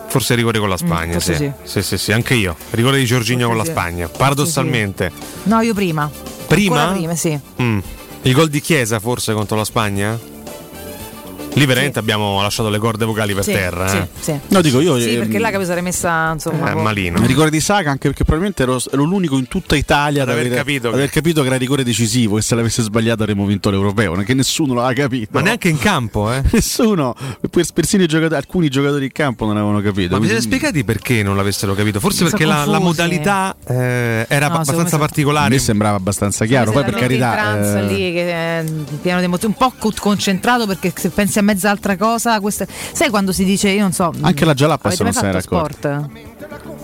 Forse rigore con la Spagna, forse sì. Sì, sì, sì, anche io. Rigore di Giorginio con la sì. Spagna. Paradossalmente. No, io prima. Prima? Ancora prima, sì. Mm. Il gol di Chiesa forse contro la Spagna? Lì veramente abbiamo lasciato le corde vocali per Sì, terra. sì, eh. sì. No, dico io. Sì, ehm, perché là che mi sarei messa, insomma. Eh, boh. malino. Mi ricordo di Saga anche perché probabilmente ero, ero l'unico in tutta Italia ad Ad aver aver, capito che- aver capito che era rigore decisivo e se l'avesse sbagliato avremmo vinto l'europeo, non è che nessuno l'aveva capito. Ma neanche in campo, eh. Nessuno, per- persino i giocatori- alcuni giocatori in campo non avevano capito. Ma vi siete spiegati perché non l'avessero capito? Forse perché la, la modalità eh, era No, abbastanza A particolare. me sembrava abbastanza chiaro, poi per carità. eh, lì che è pieno di emozioni, un po' co- concentrato perché se pensi a mezza altra cosa, questa... sai quando si dice, io non so. Anche la Jalappas avete mai non se n'era fatto accorta. sport?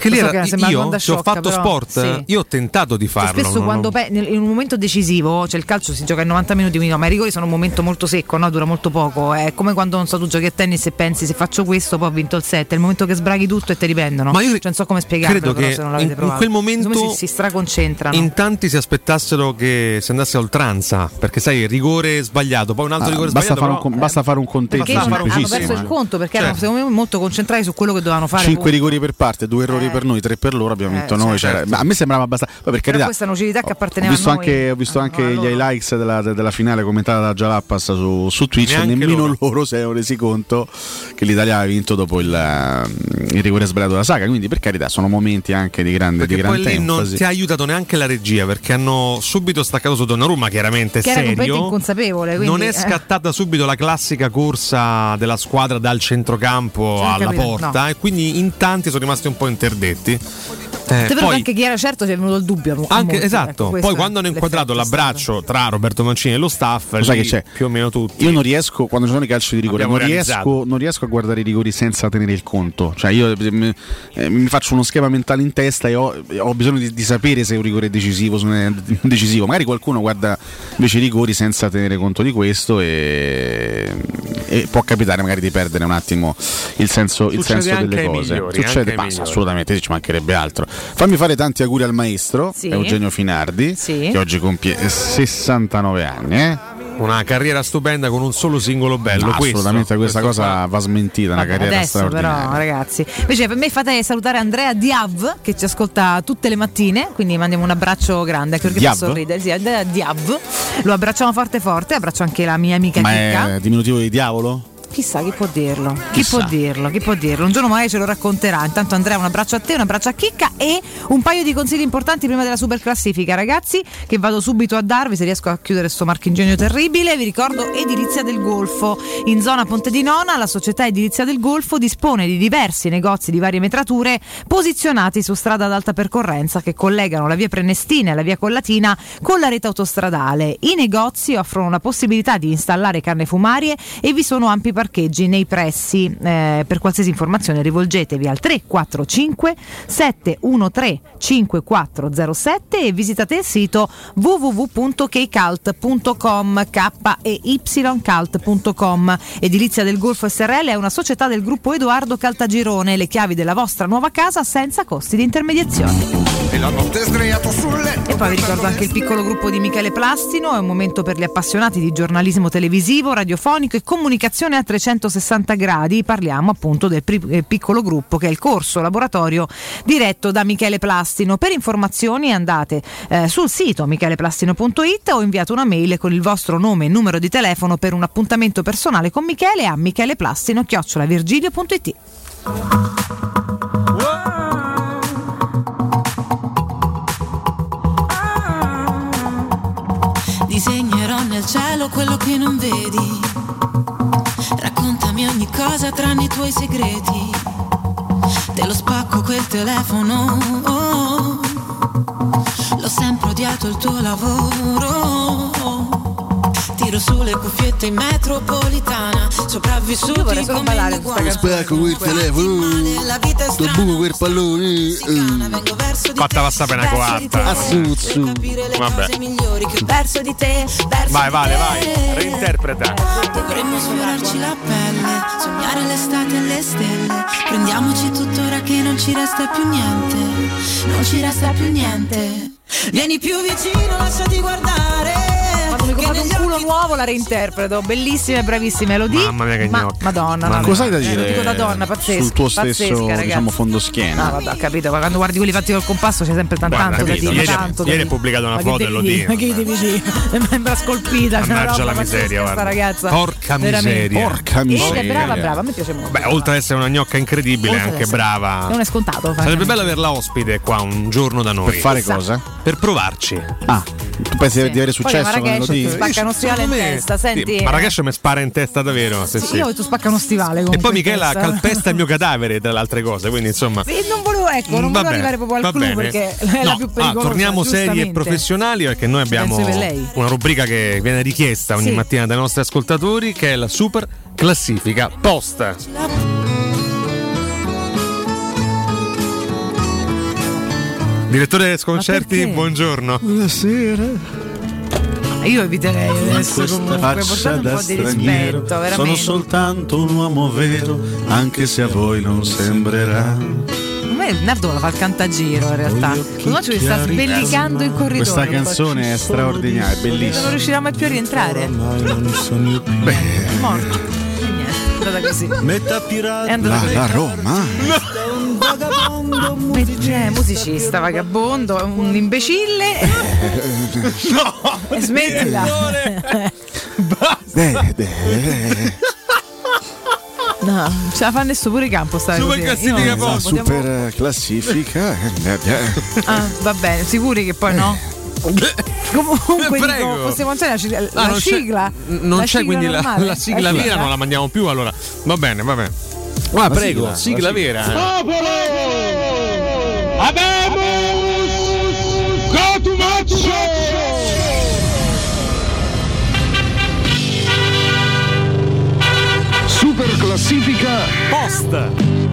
Perché lì So era io se ho fatto però, sport, sì. io ho tentato di Cioè, farlo. spesso non- quando pe- nel- in un momento decisivo, cioè il calcio si gioca in 90 minuti, quindi no, ma i rigori sono un momento molto secco, no? dura molto poco. È come quando non so, tu giochi a tennis e pensi se faccio questo, poi ho vinto il set. È il momento che sbraghi tutto e ti riprendono. Ma io Cioè, non so come spiegarlo, credo però, che se non l'avete in- in provato. quel momento si, si straconcentrano. In tanti si aspettassero che si andasse a oltranza, perché sai, rigore sbagliato, poi un altro ah, rigore basta, sbagliato. fare un, però- con- basta fare un conteggio perché hanno perso il eh. conto perché erano secondo me molto concentrati su quello che dovevano fare. Cinque punto. rigori per parte, due errori per noi, tre per loro, abbiamo Eh, vinto noi. certo. cioè, ma a me sembrava abbastanza. Poi per Però carità, questa nocività che ho apparteneva visto a noi. anche, ho visto anche gli highlights della, della finale commentata da Jalappas su, su Twitch. Neanche nemmeno loro. loro. si erano resi conto che l'Italia aveva vinto dopo il, ehm, il rigore sbagliato della saga. Quindi, per carità, sono momenti anche di grande, di Perché poi grande lì non ti ha aiutato neanche la regia perché hanno subito staccato su Donnarumma, chiaramente Che era serio. inconsapevole. Quindi, non è eh. scattata subito la classica corsa della squadra dal centrocampo ho alla capito, porta no. e quindi in tanti sono rimasti un po' interdetti. Eh, poi, anche chi era certo ci è venuto il dubbio. anche- molti, esatto, ecco, poi quando hanno inquadrato l'abbraccio tra Roberto Mancini e lo staff, Lo sai che c'è? più o meno tutti. Io non riesco, quando ci sono i calci di rigore, non riesco, non riesco a guardare i rigori senza tenere il conto. Cioè, io eh, mi, eh, mi faccio uno schema mentale in testa e ho, ho bisogno di, di sapere se un rigore è decisivo, se non è decisivo. Magari qualcuno guarda invece i rigori senza tenere conto di questo e, e può capitare magari di perdere un attimo il senso, il senso delle cose. migliori, Succede, migliori. assolutamente, sì, ci mancherebbe altro. Fammi fare tanti auguri al maestro Sì. Eugenio Finardi, Sì. che oggi compie 69 anni. Eh? Una carriera stupenda con un solo singolo bello. No, questo, assolutamente questa questo cosa qua. va smentita, una carriera adesso straordinaria. però ragazzi invece per me fate salutare Andrea Diav che ci ascolta tutte le mattine quindi mandiamo un abbraccio grande anche perché Diav? fa sorridere sì, Andrea Diav lo abbracciamo forte forte abbraccio anche la mia amica Ma Chicca è diminutivo di diavolo? Chissà chi può dirlo. Chi Chissà. può dirlo chi può dirlo? Un giorno magari ce lo racconterà. Intanto Andrea un abbraccio a te un abbraccio a Chicca e un paio di consigli importanti prima della super classifica ragazzi che vado subito a darvi se riesco a chiudere sto marchingegno terribile vi ricordo Edilizia del Golfo. In zona Ponte di Nona la società Edilizia del Golfo dispone di diversi negozi di varie metrature posizionati su strada ad alta percorrenza che collegano la via Prenestina e la via Collatina con la rete autostradale. I negozi offrono la possibilità di installare canne fumarie e vi sono ampi parcheggi nei pressi. Eh, per qualsiasi informazione rivolgetevi al 345 713 5407 e visitate il sito www.kcalt.com k e ycalt.com Edilizia del Golfo SRL è una società del gruppo Edoardo Caltagirone le chiavi della vostra nuova casa senza costi di intermediazione. E e poi vi ricordo anche il piccolo gruppo di Michele Plastino, è un momento per gli appassionati di giornalismo televisivo, radiofonico e comunicazione a 360 gradi. Parliamo appunto del pri- eh, piccolo gruppo che è il corso laboratorio diretto da Michele Plastino. Per informazioni andate eh, sul sito micheleplastino.it o inviate una mail con il vostro nome e numero di telefono per un appuntamento personale con Michele a micheleplastino-virgilio.it. Disegnerò nel cielo quello che non vedi. Raccontami ogni cosa tranne i tuoi segreti. Te lo spacco quel telefono. oh. Lo sempre odiato il tuo lavoro. Tiro sulle cuffiette in metropolitana, sopravvissuti vorrei solo come ballare. Spacco quel telefono. La vita è Sto strana, buco quel pallone. vengo verso di Fatta la sapena coatta. Assuzzu. Vabbè. verso di te, Vai, vale, vai. Reinterpreta. Dovremmo sfiorarci la pelle, sognare l'estate e le stelle. Prendiamoci tuttora che non ci resta più niente, non ci resta più niente. Vieni più vicino, lasciati guardare. Quando compro un culo nuovo la reinterpreto. Bellissima e bravissima Elodie. Mamma mia che Ma- gnocchi. Madonna, Ma no, cosa hai da eh, dire Lo dico da donna, pazzesca. sul tuo stesso pazzesca, diciamo, fondoschiena? No, vabbè, ho capito, ma quando guardi quelli fatti col compasso c'è sempre tan- Guarda, tanto da dire. ieri- tanto ieri dire. ha pubblicato una Ma foto e lo dico. Ma che devi dire? Sembra scolpita. Mannaggia la miseria, sta guarda. ragazza. Porca miseria. Porca Ed miseria. è brava, brava, a me piace molto. Beh, oltre ad essere una gnocca incredibile, è anche brava. Non è scontato. Sarebbe bello averla ospite qua un giorno da noi. Per fare cosa? Per provarci. Ah, tu pensi di avere successo con Marrakesh ti Elodie? Spacca uno stivale in testa, senti. Sì, Marrakesh mi spara in testa davvero. sì, Sì, sì. Io tu spacca uno stivale E poi Michela testa. calpesta il mio cadavere, tra le altre cose. Quindi, insomma. Sì, non volevo, ecco, non Va volevo arrivare proprio al clou perché è la No, più ah, pericolosa. torniamo seri e professionali perché noi abbiamo una rubrica che viene richiesta ogni Sì. mattina dai nostri ascoltatori che è la super classifica posta. Direttore Sconcerti, buongiorno. Buonasera. Io eviterei adesso comunque, faccia da straniero rispetto, Sono veramente. soltanto un uomo vero Anche se a voi non sembrerà me Nardo la fa il cantagiro in realtà. Me ci sta sbellicando in corridoio. Questa canzone è straordinaria, è Non bellissima riuscirà mai più a rientrare. Beh, morto. Andata così. È andata così. la Roma Eh, musicista, vagabondo, un imbecille. no! E smettila. Beh, beh. No, non ce la fa nessuno pure campo stare Super così. classifica non possiamo- super classifica eh, eh. Ah, va bene, sicuri che poi no? Comunque Prego. dico, possiamo lanciare la, cig- Ah, la non c'è- sigla? Non La c'è sigla quindi la, la sigla vera, non la mandiamo più allora. Va bene, va bene. Ah, La prego, sigla, sigla, la vera. Popolo! Abemus Cotumaccio! Super classifica post.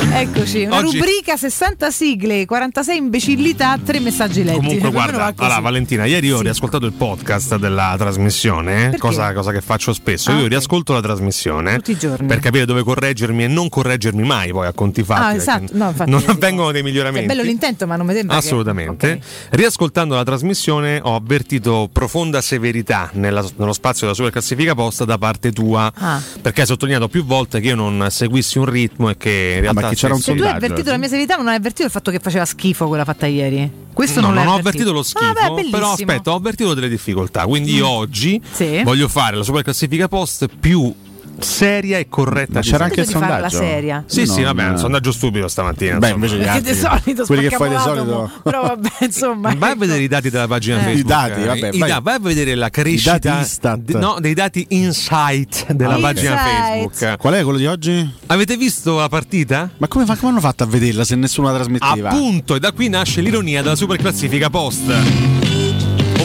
Eccoci, una Oggi- rubrica 60 sigle, 46 imbecillità, 3 messaggi letti. Comunque, guarda, allora, Valentina, ieri ho riascoltato il podcast della trasmissione, Perché? cosa, cosa che faccio spesso. Ah, Io ok. riascolto la trasmissione Tutti i giorni. per capire dove correggermi e non correggermi mai poi a conti fatti. Ah, esatto. No, infatti, non sì. avvengono dei È miglioramenti. bello l'intento, ma non mi sembra che- Assolutamente. Riascoltando la trasmissione ho avvertito profonda severità nella- nello spazio della super classifica posta da parte tua. Ah. Perché hai sottolineato più volte che io non seguissi un ritmo e che in realtà. Perché c'era un Se tu hai avvertito la mia severità, ma non hai avvertito il fatto che faceva schifo quella fatta ieri. Questo No, non, non, l'hai ho avvertito lo schifo, Ah, beh, bellissimo. però aspetta, ho avvertito delle difficoltà. Quindi io Mm. oggi Sì. voglio fare la super classifica post più seria e corretta. Ma c'era anche il sondaggio? seria. Sì, sì, Non- vabbè, un sondaggio stupido stamattina. Beh, invece gli Perché altri, di solito quelli che fai di solito. Però vabbè, insomma. Vai a vedere i dati della pagina Eh. Facebook. I dati, vabbè, I vai. da- vai a vedere la crescita. I dati Istat. di- no, dei dati insight della Ah, pagina Insight. Facebook. Qual è quello di oggi? Avete visto la partita? Ma come, fa- come hanno fatto a vederla se nessuno la trasmetteva? Appunto, e da qui nasce l'ironia della super classifica post.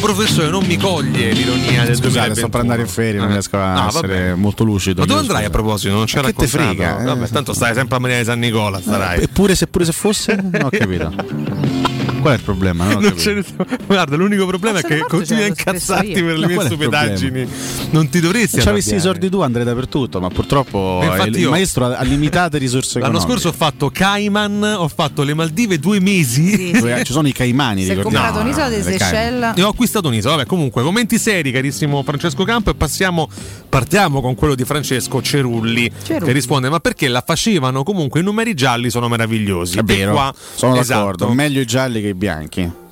Professore, non mi coglie l'ironia del Scusate, sto per andare in ferie, non riesco a Ah, essere vabbè. molto lucido. Ma dove andrai a proposito? Non c'è che te frega, eh? Vabbè, tanto stai sempre a Maria di San Nicola, starai. Eppure se, pure se fosse? Non ho capito. Qual è il problema? Non Non c'è- Guarda, l'unico problema è che continui a incazzarti per le mie stupidaggini. Non ti dovresti Se avessi i soldi tu andrei dappertutto, ma purtroppo infatti il, io- maestro ha limitate risorse L'anno economiche. scorso ho fatto Cayman, ho fatto le Maldive due mesi. Dove- Ci sono i caimani, Si è comprato un'isola delle le Cayman. Seychelles. E ho acquistato un'isola. Vabbè, comunque, commenti seri, carissimo Francesco Campo. E passiamo, partiamo con quello di Francesco Cerulli, Cerulli. che risponde: Ma perché la facevano? Comunque, i numeri gialli sono meravigliosi. È vero, qua- sono esatto. d'accordo. Meglio i gialli che i bianchi.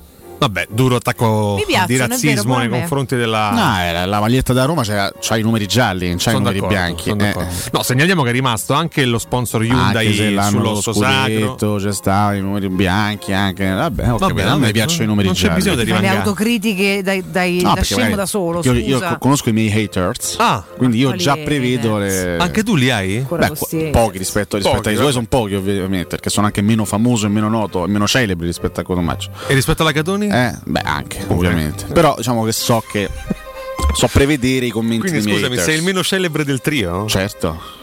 Vabbè, duro attacco di razzismo nei confronti della. No, era la maglietta da Roma c'ha, c'ha i numeri gialli, non c'ha i numeri bianchi. eh. No, segnaliamo che è rimasto anche lo sponsor Hyundai Anche se l'hanno lo sull'osso sacro. scudetto, c'è sta i numeri bianchi anche. Vabbè, ho Vabbè, a me piacciono i numeri non c'è gialli. bisogno di Fai le autocritiche dai, dai- No, da scemo magari da solo. Io, io conosco i miei haters, Ah, quindi io Quali già prevedo le. anche tu li hai? Beh, pochi rispetto, ai suoi vabbè. sono pochi ovviamente, perché sono anche meno famoso e meno noto e meno celebre rispetto a Cotomaccio. E rispetto alla Catoni? Eh, beh, anche, ovviamente. Però diciamo che so che so prevedere i commenti Quindi scusami, sei il meno celebre del trio? Certo.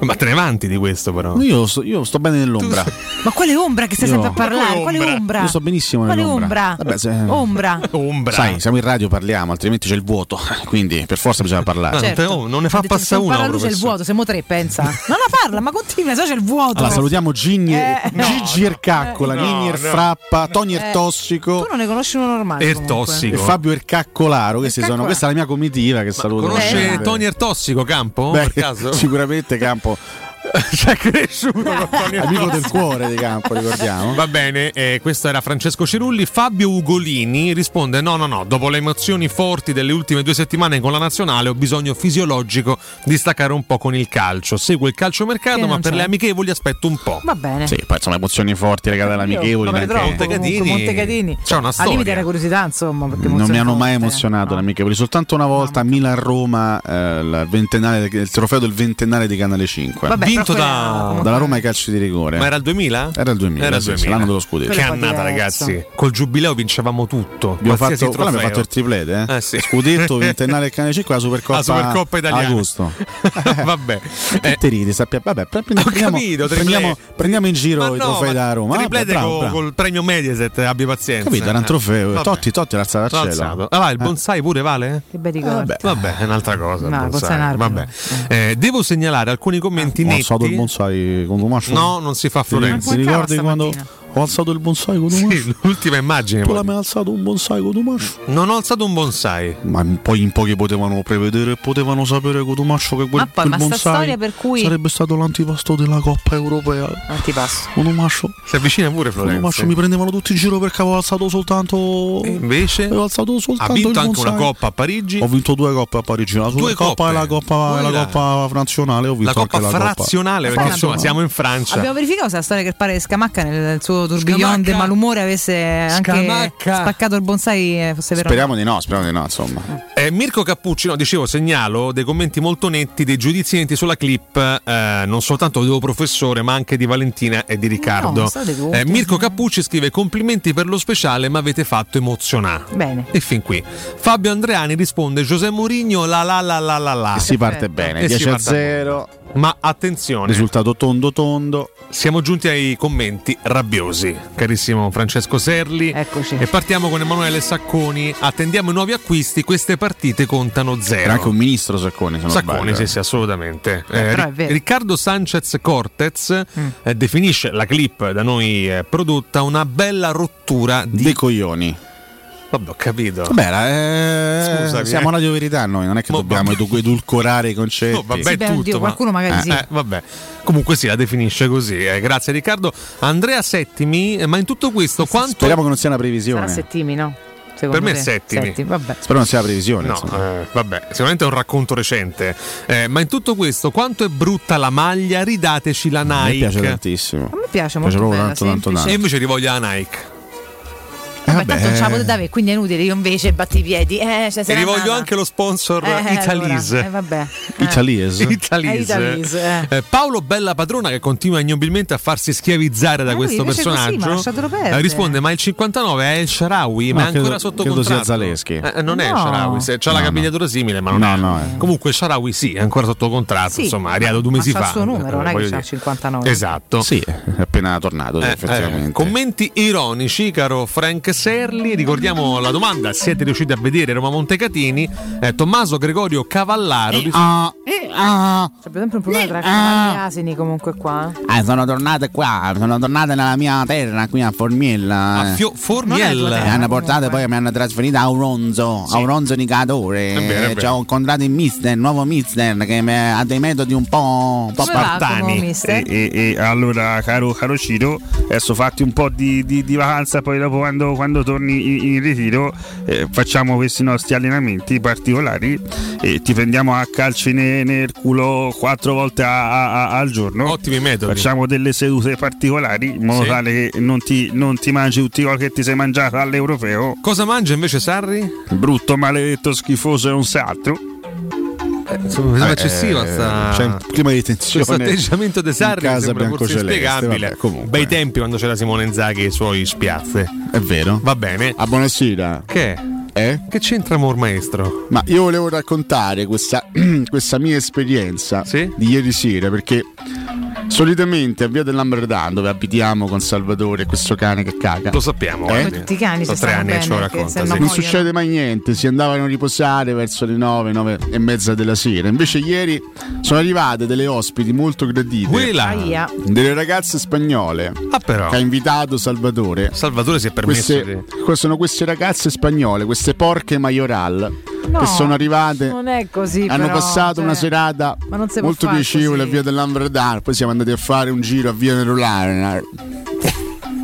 Ma te ne vanti di questo però? Io sto, io sto bene nell'ombra. Ma quale ombra che stai Io- sempre a parlare? Quale ombra? Io sto benissimo Quale nell'ombra. ombra? Vabbè, se- Ombra. Ombra. Sai, siamo in radio, parliamo, altrimenti c'è il vuoto. Quindi per forza bisogna parlare. Non te- oh, non ne fa Ha detto, passare se una. parla lui c'è il vuoto, siamo tre, pensa. No, no, parla, ma continua, sai c'è il vuoto. Allora, salutiamo Gigni, Eh, Gigi Ercaccola, no, Nini no. Erfrappa, Tony Eh, Ertossico. Tu non ne conosci uno normale. comunque. e Fabio Ercaccolaro. Questi sono, Ercaccolaro. questa è la mia comitiva che saluto. Conosce Eh, Tony Ertossico Campo? Beh, per caso? Sicuramente Campo. tempo C'è cresciuto Tony Amico del cuore di Campo, ricordiamo. Va bene, eh, questo era Francesco Cirulli. Fabio Ugolini risponde: No, no, no, dopo le emozioni forti delle ultime due settimane con la nazionale ho bisogno fisiologico di staccare un po' con il calcio. Seguo il calciomercato, Che ma per c'è. le amichevoli aspetto un po'. Va bene. Sì, poi insomma emozioni forti legate alle amichevoli. Neanche- troppo, comunque, Montecatini. C'è una Al storia. limite era curiosità, insomma. Non mi hanno mai forti. emozionato le amichevoli, soltanto una volta a Milan-Roma, eh, il, ventennale- il trofeo del ventennale di Canale 5. Vabbè, Vinto da- dalla Roma ai calci di rigore. Ma era il 2000? Era il 2000, Era il sì, sì, 2000. l'anno dello scudetto. Che annata, ragazzi. Col giubileo vincevamo tutto. Abbiamo fatto, abbiamo fatto il triplete, eh? Eh, sì. Scudetto, ventennale del Canale 5, la Supercoppa, La Supercoppa italiana. Agosto. Vabbè. Che te ridi, sappia- Vabbè, pre- prendiamo, capito, prendiamo, prendiamo in giro Ma i no, trofei da Roma. Triplete bravo, co- bravo. col premio Mediaset, abbi pazienza. Capito, era un trofeo. Vabbè. Totti, Totti l'ha alzato al cielo. Ah, va, il bonsai pure vale? Che bei ricordi. Vabbè. Vabbè, è un'altra cosa. No, bonsai. Vabbè. Eh, devo segnalare alcuni commenti Ho netti. Alzato il bonsai con Tomascio. No, non si fa a Ti, Florenzi. ti ricordi quando ho alzato il bonsai con Tomascio? Sì, l'ultima immagine. Tu poi. l'hai mai alzato un bonsai con Tomascio? Non ho alzato un bonsai. Ma poi in pochi potevano prevedere e potevano sapere con Tomascio che quel, Ma poi, quel ma bonsai storia per cui- sarebbe stato l'antipasto della Coppa Europea. Antipasto. Con Tomascio, Si avvicina pure. Tomascio mi prendevano tutti in giro perché avevo alzato soltanto. E invece Avevo alzato ha soltanto vinto il anche una coppa a Parigi. Ho vinto due coppe a Parigi, la Due coppe? e la Coppa, e la. Coppa frazionale. Ho vinto La coppa anche la Coppa. frazionale, perché insomma siamo in Francia. Abbiamo verificato se la storia che pare che Scamacca nel, nel suo tourbillon Scamacca. de malumore avesse anche Scamacca. spaccato il bonsai e fosse vero. Speriamo di no, speriamo di no, insomma. Eh, Mirko Cappucci, no, dicevo, segnalo dei commenti molto netti, dei giudizi netti sulla clip, eh, non soltanto del professore, ma anche di Valentina e di Riccardo. No. Eh, Mirko Cappucci scrive: Complimenti per lo speciale, ma avete fatto emozionare. Bene. E fin qui. Fabio Andreani risponde: José Mourinho, la la la la la la. E si parte bene, E si 10 a parte 0. Ma attenzione, Risultato tondo tondo. siamo giunti ai commenti rabbiosi, carissimo Francesco Serli. Eccoci. E partiamo con Emanuele Sacconi. Attendiamo i nuovi acquisti, queste partite contano zero. Era anche un ministro Sacconi, se Sacconi, sì, sì, assolutamente. Eh, vero. Riccardo Sanchez Cortez eh, definisce la clip da noi eh, prodotta una bella rottura di. Dei coglioni. Vabbè, ho capito. Vabbè, era, eh, Scusami, siamo eh. Radio Verità noi, non è che Mo- dobbiamo edu- edulcorare i concetti. No, vabbè, Sì, beh, tutto, oddio, ma- qualcuno magari eh, sì. eh, vabbè. Comunque sì, la definisce così. eh, grazie Riccardo. Andrea Settimi, eh, ma in tutto questo quanto... Speriamo che non sia una Sarà previsione. settimi, no? Secondo Per me è settimi. vabbè. Spero non sia una previsione. No, eh, vabbè, sicuramente è un racconto recente. Eh, ma in tutto questo, quanto è brutta la maglia, ridateci la A me Nike. piace tantissimo. A me piace Piace molto proprio bella, tanto, tanto, tanto. E invece rivoglio la Nike. Eh, Vabbè, tanto non ce la eh, potete avere, quindi è inutile, io invece batti i piedi. Eh, cioè, se E rivoglio andata. anche lo sponsor Eh, Italise. allora, eh, vabbè. Eh. Italese. Italise. Eh, Italise, Eh, Paolo Bella Padrona che continua ignobilmente a farsi schiavizzare da Eh, lui questo invece così, personaggio ma eh, risponde ma il 59 è il Sharawi ma No, è ancora credo- sotto credo sia contratto Zaleschi. Eh, non è No. il Sharawi c'ha la No, capigliatura simile ma non No, è no, eh. comunque il Sharawi sì è ancora sotto contratto Sì, insomma è arrivato due ma mesi fa il suo numero, non è che c'ha dire. 59. esatto Sì, è appena tornato, Eh, effettivamente. eh, commenti ironici, caro Frank Serli. Ricordiamo la domanda: siete riusciti a vedere Roma Montecatini? Eh, Tommaso Gregorio Cavallaro. ris- Ah, ah, C'è per esempio un problema tra cavalli e asini comunque qua. eh. sono tornate qua, sono tornate nella mia terra, qui a Formiella. a Fio- Non è Formiel. tua Mi hanno portato poi mi hanno trasferito a Auronzo, Auronzo Nicatore. È vero, è Eh, vero. Ci ho incontrato il mister, il nuovo mister che mi- ha dei metodi un po', un po' spartani. E, e- e allora, caro, caro Ciro, adesso fatti un po' di, di- di vacanza, poi dopo quando, quando torni in, ritiro eh, facciamo questi nostri allenamenti particolari e ti prendiamo a calci ne- nel culo quattro volte a- a- a- al giorno. Ottimi metodi. Facciamo delle sedute particolari in modo Sì. tale che non ti, non ti mangi tutti i gol che ti sei mangiato all'europeo. Cosa mangia invece Sarri? Brutto, maledetto, schifoso e un altro. Insomma, sembra eccessiva eh, sta- c'è un clima di tensione. Questo atteggiamento di Sarri casa sembra forse inspiegabile. vabbè. Bei tempi quando c'era Simone Inzaghi e i suoi spiazze. È vero. Va bene. Ah, buonasera. Che? Eh? Che c'entra amor maestro? Ma io volevo raccontare questa, questa mia esperienza di ieri sera perché solitamente a Via dell'Amberdano dove abitiamo con Salvatore e questo cane che caga. Lo sappiamo, Eh? Tutti i cani Sono tre anni che ce lo racconta. sì. Non succede mai niente, si andavano a riposare verso le 9, 9 e mezza della sera. Invece ieri sono arrivate delle ospiti molto gradite. Quella. Delle ragazze spagnole Ah però. che ha invitato Salvatore. Salvatore si è permesso Queste, que- sono queste ragazze spagnole, queste porche majoral No, che sono arrivate. Non è così. Hanno però, passato cioè, una serata molto piacevole così. a Via dell'Amberdano. Poi siamo andati a fare un giro a Via Merulana.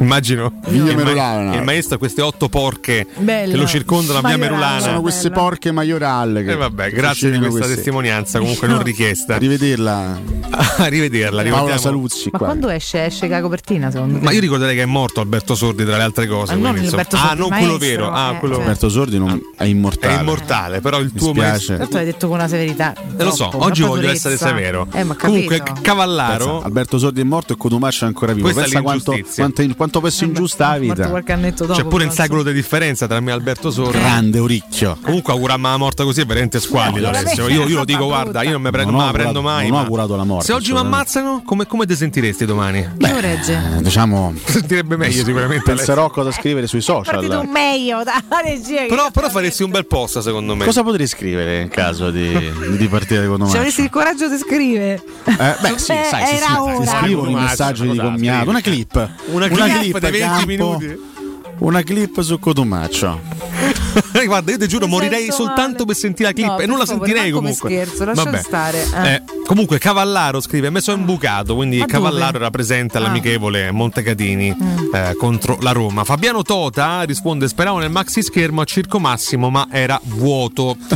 Immagino Via il, ma- il maestro ha queste otto porche Bello. che lo circondano a via. Merulana. Sono queste porche majoral. E vabbè, grazie di questa testimonianza, comunque non richiesta. Rivederla. A rivederla, Paola. Saluzzi Ma qua. quando esce? Esce la copertina secondo te? Ma io ricorderei che è morto Alberto Sordi tra le altre cose. Ma non quindi, Alberto ah, Sordi, non il quello maestro, vero. Ah, eh, quello Alberto Sordi non- è immortale. è immortale, però il Mi tuo maestro. Certo l'hai detto con una severità. Eh, lo so, oggi voglio durezza. essere severo. Eh, Comunque. Cavallaro. Alberto Sordi è morto e Cotumaccio è ancora vivo. Questa è Pensa quanto, l'ingiustizia. quanto, quanto peso ingiusta la vita. qualche annetto dopo. C'è pure un secolo di differenza tra me e Alberto Sordi. Grande Uricchio. Comunque augurarmi la morte così è veramente squallido. No, Alessio. veramente Io, io lo dico, guarda, io non mi prendo, Non ho me la prendo mai. non ho ma augurato la morte, Se oggi mi ammazzano, come, come ti sentiresti domani? Io regge. Eh, diciamo, Sentirebbe meglio sicuramente. Penserò a cosa scrivere sui È partito social. un meglio da regia. Però, però faresti un bel post secondo me. Cosa potrei scrivere in caso di, di partita di Se Cotumaccio? avessi il coraggio di scrivere. Eh, beh, sì, Eh, sai, si, si- ora. si scrivono i messaggi di commiato. Una clip. Una clip di 20 campo, minuti. Una clip su Cotumaccio. Guarda, io ti giuro, Mi morirei soltanto male. per sentire la clip No, e non la favore, sentirei comunque. scherzo, lascia Vabbè. stare, eh. Eh, comunque, Cavallaro scrive: Me sono imbucato. Quindi Ma Cavallaro dove? era presente Ah. Mm. all'amichevole Montecatini eh, contro la Roma. Fabiano Tota risponde: Speravo nel maxi schermo a Circo Massimo, ma era vuoto.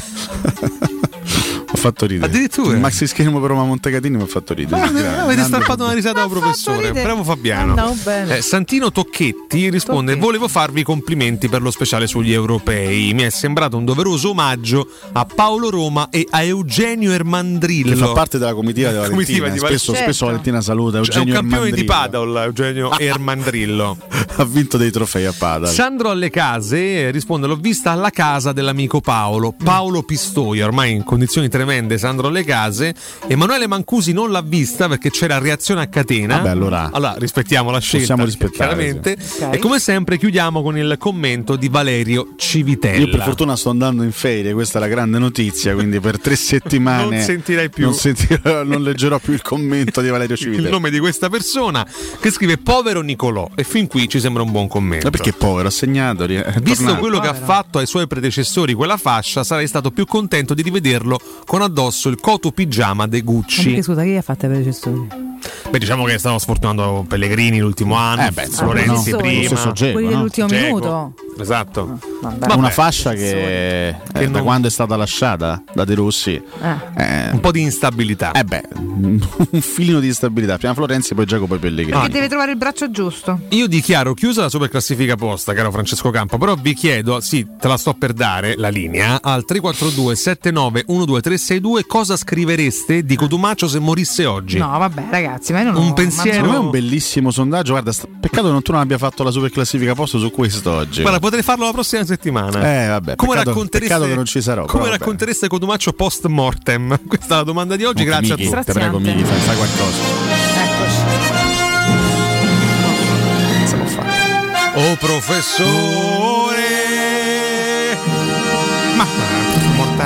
Fatto ridere. Addirittura? Il maxi schermo per Roma Montecatini mi ha fatto ridere. Guarda, Grande- avete strappato una risata al professore. Bravo Fabiano. Bene. Eh, Santino Tocchetti risponde: Tocchetti. Volevo farvi i complimenti per lo speciale sugli europei. Mi è sembrato un doveroso omaggio a Paolo Roma e a Eugenio Ermandrillo. Che fa parte della comitiva di Valentina. Comitiva di spesso, Valentina. spesso Valentina saluta Cioè, è un Eugenio campione di. Padel, Eugenio Ermandrillo. Ha vinto dei trofei a Padel. Sandro alle case risponde: L'ho vista alla casa dell'amico Paolo, Paolo Pistoia, ormai in condizioni tremende. Sandro alle case. Emanuele Mancusi non l'ha vista perché c'era reazione a catena. Vabbè, allora- rispettiamo la scelta. Possiamo rispettare, Chiaramente. sì. Ok. E come sempre chiudiamo con il commento di Valerio Civitella. Io per fortuna sto andando in ferie, questa è la grande notizia, quindi per tre settimane Non sentirai più. non, sentirò- non leggerò più il commento di Valerio il Civitella. nome di questa persona che scrive povero Nicolò e fin qui ci sembra un buon commento. Ma perché povero, ha segnato, Visto quello che ha fatto ai suoi predecessori quella fascia, sarei stato più contento di rivederlo con addosso il coto pigiama de Ma perché Gucci. scusa, chi ha fatto i gestori? Beh, diciamo che stanno sfortunando Pellegrini l'ultimo anno, Eh beh, Florenzi no. prima. Stesso Dzeko, Quelli no? dell'ultimo Dzeko. minuto. Esatto. Vabbè. una fascia che, eh, Che da non- quando è stata lasciata da De Rossi Eh. eh, Un po' di instabilità. eh beh, un filino di instabilità prima Florenzi poi Giacomo poi Pellegrini Perché deve trovare il braccio giusto. Io dichiaro chiusa la super classifica posta, caro Francesco Campo, però vi chiedo, sì, te la sto per dare la linea, al 342 79 12362 cosa scrivereste di Cotumaccio se morisse oggi? No, vabbè, ragazzi, ma io non Un ho- pensiero- Secondo me è un ma- bellissimo sondaggio. Guarda, st- peccato che tu non abbia fatto la super classifica posto su questo oggi. Guarda, potrei farlo la prossima settimana. Eh, vabbè, come peccato- raccontereste, peccato che non ci sarò, Come raccontereste Cotumaccio post mortem? Questa è la domanda di oggi, Comunque, grazie Miki, a tutti. Te prego, Miki, fai, fai qualcosa. Eccoci. Non. Oh professore!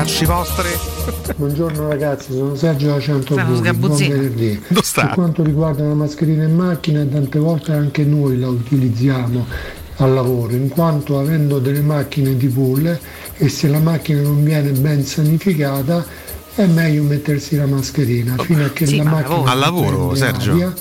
Mortacci vostri? Buongiorno ragazzi, sono Sergio da Stanno Centobuoni, buon sgabuzzino. venerdì. Dove sta? Per quanto riguarda la mascherina in macchina, tante volte anche noi la utilizziamo al lavoro, in quanto avendo delle macchine di pull e se la macchina non viene ben sanificata è meglio mettersi la mascherina fino a che Sì, la ma macchina al lavoro, Sergio? aria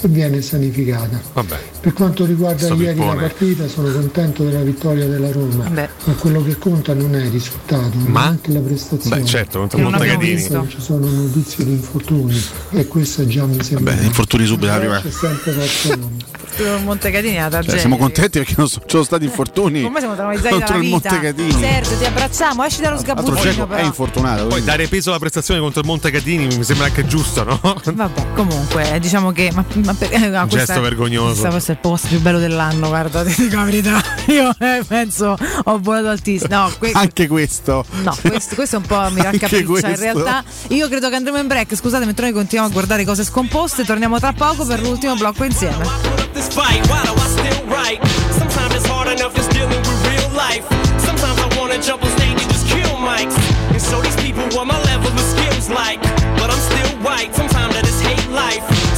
e viene sanificata. Vabbè. Per quanto riguarda Sto ieri la partita sono contento della vittoria della Roma, Beh. ma quello che conta non è il risultato, ma, Ma? anche la prestazione. Beh, certo, non Montecatini. visto. Non ci sono notizie di infortuni e questa già mi sembra. Beh, infortuni subito la prima. C'è sempre il Montecatini è una Cioè, siamo contenti perché non sono stati infortuni Ormai siamo traumatizzati contro il. Montecatini. Sergio, ti abbracciamo, esci dallo sgabuzzino è infortunato. Poi quindi- dare peso alla prestazione contro il Montecatini mi sembra anche giusto, no? Vabbè, comunque, diciamo che. Ma, ma per- eh, no, questa- gesto vergognoso. Questo forse è il post più bello dell'anno, guarda, ti dico la verità. Io eh, penso ho volato altissimo. No, que- Anche questo. No, questo, questo è un po' mi raccapriccia. In realtà, io credo che andremo in break. Scusate, mentre noi continuiamo a guardare cose scomposte, torniamo tra poco per l'ultimo blocco insieme.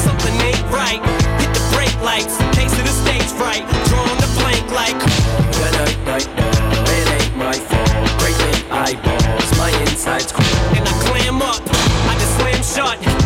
Something ain't right. Hit the brake lights. Fright. Drawing the blank like. It ain't my fault. Great big eyeballs. My insides cold. And I clam up. I just slam shut.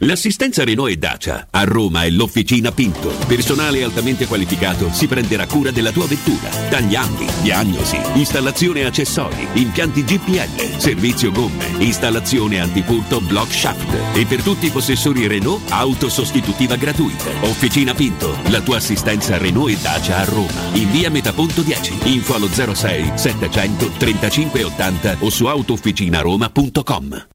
L'assistenza Renault e Dacia a Roma è l'Officina Pinto. Personale altamente qualificato si prenderà cura della tua vettura. Tagliandi, diagnosi, installazione accessori, impianti GPL, servizio gomme, installazione antipurto block shaft. E per tutti i possessori Renault, auto sostitutiva gratuita. Officina Pinto, la tua assistenza Renault e Dacia a Roma. In via Metaponto 10. Info allo 06 700 35 80 o su autofficinaroma.com.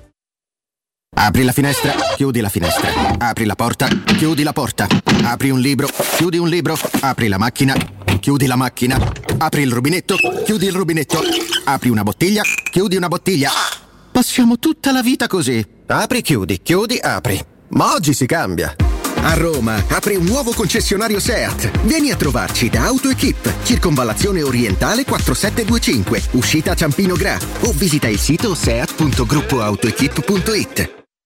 Apri la finestra, chiudi la finestra. Apri la porta, chiudi la porta. Apri un libro, chiudi un libro. Apri la macchina, chiudi la macchina. Apri il rubinetto, chiudi il rubinetto. Apri una bottiglia, chiudi una bottiglia. Passiamo tutta la vita così. Apri, chiudi, chiudi, apri. Ma oggi si cambia. A Roma apre un nuovo concessionario SEAT. Vieni a trovarci da AutoEquip, circonvallazione orientale 4725, uscita Ciampino Gra o visita il sito seat.gruppoautoequip.it.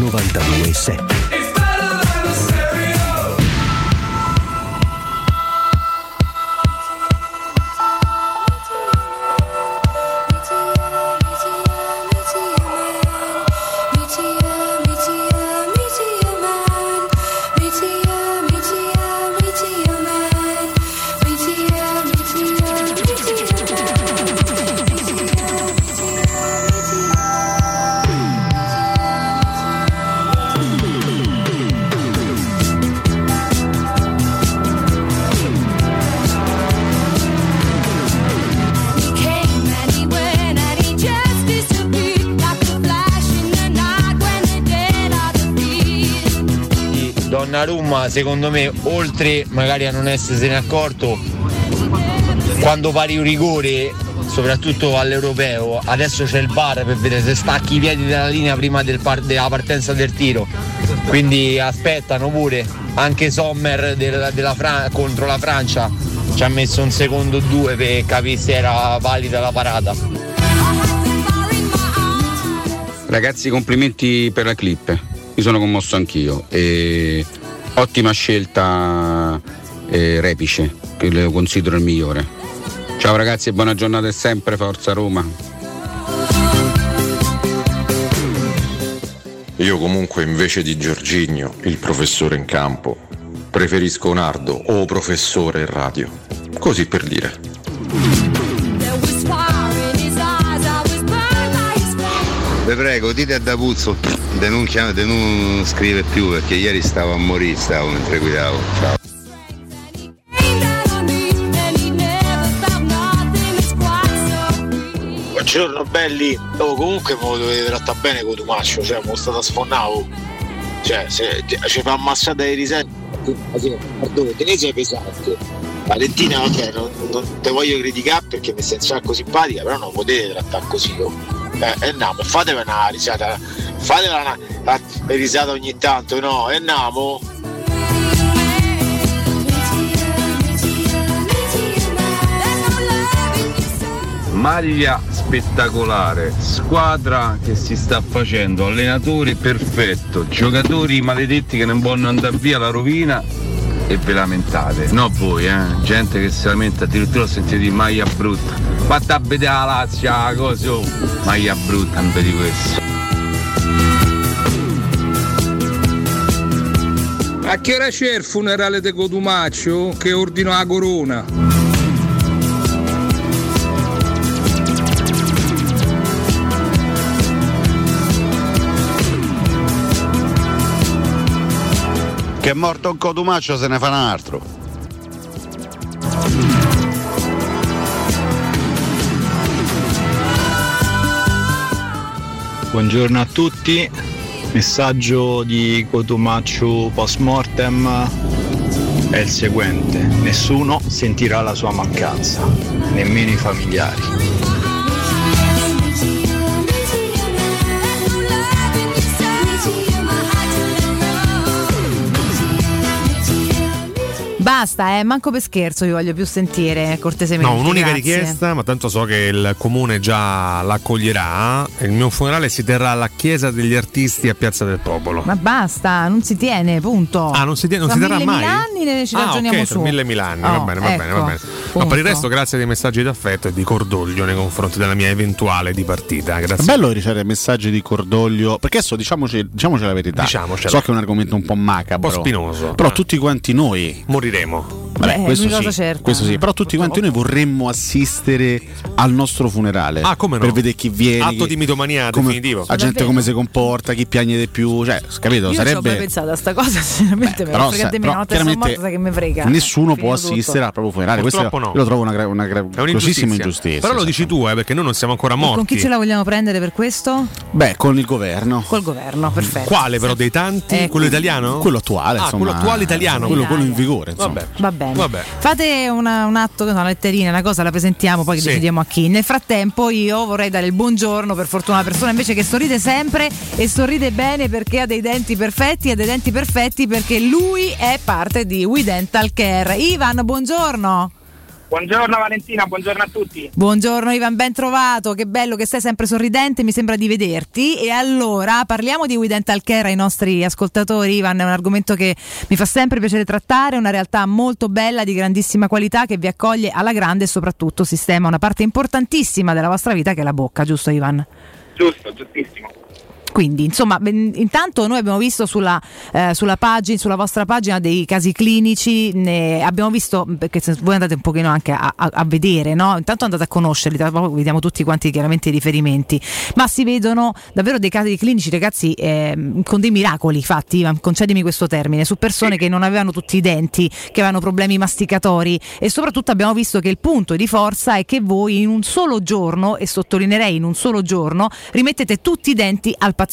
927 Donnarumma secondo me oltre magari a non essersene accorto quando pari un rigore soprattutto all'europeo adesso c'è il bar per vedere se stacchi i piedi dalla linea prima del par- della partenza del tiro quindi aspettano pure anche Sommer del- della Fra- contro la Francia ci ha messo un secondo o due per capire se era valida la parata Ragazzi, complimenti per la clip. Mi sono commosso anch'io. E ottima scelta eh, Repice, che lo considero il migliore. Ciao ragazzi e buona giornata e sempre Forza Roma. Io comunque invece di Giorginio, il professore in campo, preferisco Nardo o professore in radio. Così per dire. Vi prego, dite a D'Apuzzo di non, non scrive più perché ieri stavo a morire, stavo mentre guidavo. Ciao. Buongiorno belli, oh, comunque me lo dovete trattare bene con Tumaccio, cioè me lo state sfonnavo. Cioè, se ci fa ammassata di riserva, pardone, tenese è pesante. Valentina, vabbè, non, non te voglio criticare perché mi stai un sacco simpatica, però non potete trattare così. Oh. Eh, andiamo, fatevi una risata, fatevi una, una risata ogni tanto, no? Andiamo. Maglia spettacolare, squadra che si sta facendo, allenatore perfetto, giocatori maledetti che non vogliono andare via la rovina e ve lamentate. No voi, eh? Gente che si lamenta, addirittura sentite di maglia brutta. Fatta a vedere la Lazio, la cosa, oh. maglia brutta, non vedi questo. A che ora c'è il funerale di Cotumaccio che ordino la corona? Che è morto un cotumaccio se ne fa un altro. Buongiorno a tutti, messaggio di Cotumaccio post mortem è il seguente, nessuno sentirà la sua mancanza, nemmeno i familiari. Basta, eh, manco per scherzo vi voglio più sentire, cortesemente. No, un'unica grazie. richiesta, ma tanto so che il comune già l'accoglierà. Il mio funerale si terrà alla chiesa degli artisti a Piazza del Popolo. Ma basta, non si tiene, punto. Ah, non si, tiene- non Tra si terrà mille, mai? mille anni ne ci ah, ragioniamo ok, su. mille mille anni, va Oh, bene, va bene, va ecco, bene. Ma punto. per il resto, grazie dei messaggi d'affetto e di cordoglio nei confronti della mia eventuale dipartita. È Grazie. bello ricevere messaggi di cordoglio, perché adesso diciamoci, diciamoci la verità. Diciamocela. So che è un argomento un po' macabro. Un po' spinoso. Però Eh. tutti quanti noi. Moriremo. Vabbè, Beh, questo, sì, certa. questo sì, però tutti quanti noi vorremmo assistere al nostro funerale. Ah, come no? Per vedere chi viene. Atto chi- di mitomania come- definitivo. La gente come si comporta, chi piagne di più. Cioè, capito? Io ci ho mai Sarebbe. pensato a sta cosa, sinceramente me Però, frega di me, però una volta che sono chiaramente morta sai che mi frega. Nessuno può tutto. assistere al proprio funerale. Questo Purtroppo no. io lo trovo una, gra- una gra- grossissima ingiustizia. Però lo dici tu, eh, perché noi non siamo ancora E morti. con chi ce la vogliamo prendere per questo? Beh, con il governo. Col governo, perfetto. Quale però dei tanti? Eh, quello italiano? Quello attuale, Ah, insomma. quello attuale italiano. Quello, quello in vigore, insomma. Vabbè. Va bene. Vabbè. Fate una- un atto, una letterina, una cosa, la presentiamo, poi Sì. decidiamo a chi. Nel frattempo io vorrei dare il buongiorno, per fortuna, a una persona invece che sorride sempre e sorride bene perché ha dei denti perfetti, ha dei denti perfetti perché lui è parte di We Dental Care. Ivan, buongiorno. Buongiorno Valentina, buongiorno a tutti. Buongiorno Ivan, ben trovato, che bello che sei sempre sorridente, mi sembra di vederti. E allora parliamo di We Dental Care ai nostri ascoltatori, Ivan, è un argomento che mi fa sempre piacere trattare, una realtà molto bella, di grandissima qualità, che vi accoglie alla grande e soprattutto sistema una parte importantissima della vostra vita che è la bocca, giusto Ivan? Giusto, giustissimo. Quindi, insomma, intanto noi abbiamo visto sulla, eh, sulla pagina, sulla vostra pagina dei casi clinici, abbiamo visto, perché se voi andate un pochino anche a, a- a vedere, no? Intanto andate a conoscerli, vediamo tutti quanti chiaramente i riferimenti, ma si vedono davvero dei casi clinici, ragazzi, ehm, con dei miracoli fatti, concedimi questo termine, su persone che non avevano tutti i denti, che avevano problemi masticatori e soprattutto abbiamo visto che il punto di forza è che voi in un solo giorno, e sottolineerei in un solo giorno, rimettete tutti i denti al paziente.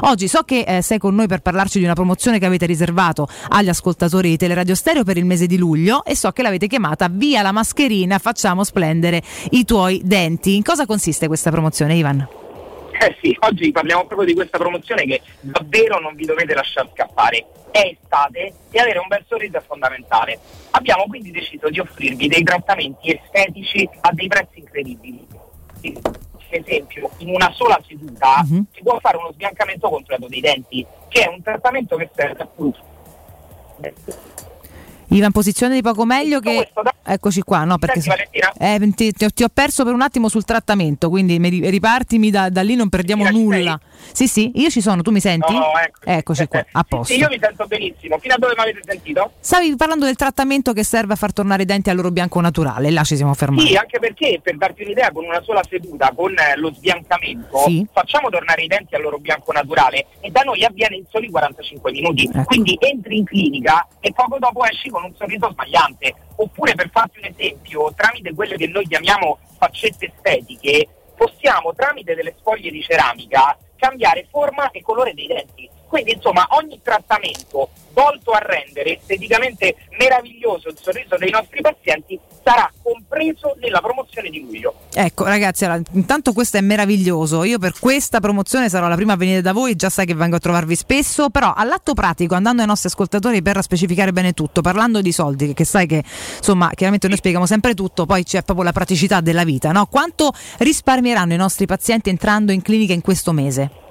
Oggi so che eh, sei con noi per parlarci di una promozione che avete riservato agli ascoltatori di Teleradio Stereo per il mese di luglio e so che l'avete chiamata Via la mascherina, facciamo splendere i tuoi denti. In cosa consiste questa promozione, Ivan? Eh sì, oggi parliamo proprio di questa promozione che davvero non vi dovete lasciare scappare. È estate e avere un bel sorriso è fondamentale. Abbiamo quindi deciso di offrirvi dei trattamenti estetici a dei prezzi incredibili. Per esempio, in una sola seduta si può fare uno sbiancamento completo dei denti, che è un trattamento che serve appunto Ivan, posizione di poco meglio che... Eccoci qua, no, perché... Senti, Valentina? Eh, ti, ti ho- perso per un attimo sul trattamento, quindi mi ri- ripartimi da, da lì, non perdiamo nulla. Sì, sì, io ci sono, tu mi senti? No, ecco. Eccoci qua, a posto. Sì, io mi sento benissimo. Fino a dove mi avete sentito? Stavi parlando del trattamento che serve a far tornare i denti al loro bianco naturale, là ci siamo fermati. Sì, anche perché per darti un'idea, con una sola seduta, con eh, lo sbiancamento, Sì. facciamo tornare i denti al loro bianco naturale e da noi avviene in soli 45 minuti. Ecco. Quindi entri in clinica e poco dopo esci con un sorriso sbagliante. Oppure per farti un esempio, tramite quelle che noi chiamiamo faccette estetiche, possiamo tramite delle sfoglie di ceramica cambiare forma e colore dei denti. Quindi insomma ogni trattamento volto a rendere esteticamente meraviglioso il sorriso dei nostri pazienti sarà compreso nella promozione di luglio. Ecco ragazzi, allora, intanto questo è meraviglioso, io per questa promozione sarò la prima a venire da voi, già sai che vengo a trovarvi spesso, però all'atto pratico, andando ai nostri ascoltatori per specificare bene tutto, parlando di soldi, che sai che insomma chiaramente noi spieghiamo sempre tutto, poi c'è proprio la praticità della vita, no? Quanto risparmieranno i nostri pazienti entrando in clinica in questo mese?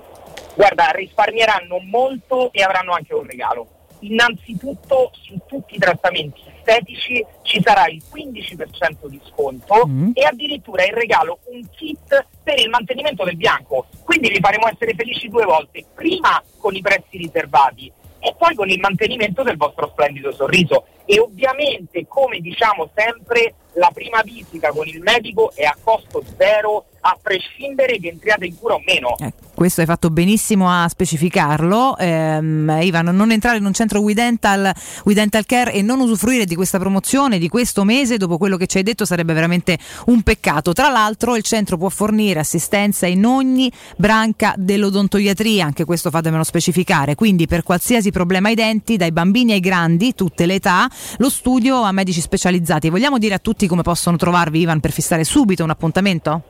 Guarda, risparmieranno molto e avranno anche un regalo. Innanzitutto su tutti i trattamenti estetici ci sarà il 15% di sconto Mm. e addirittura in regalo un kit per il mantenimento del bianco. Quindi vi faremo essere felici due volte, prima con i prezzi riservati e poi con il mantenimento del vostro splendido sorriso. E ovviamente, come diciamo sempre, la prima visita con il medico è a costo zero, a prescindere che entriate in cura o meno. Questo hai fatto benissimo a specificarlo. Ehm, Ivan, non entrare in un centro We Dental, We Dental Care e non usufruire di questa promozione di questo mese, dopo quello che ci hai detto, sarebbe veramente un peccato. Tra l'altro, il centro può fornire assistenza in ogni branca dell'odontoiatria, anche questo fatemelo specificare. Quindi, per qualsiasi problema ai denti, dai bambini ai grandi, tutte le età, lo studio a medici specializzati. Vogliamo dire a tutti come possono trovarvi, Ivan, per fissare subito un appuntamento?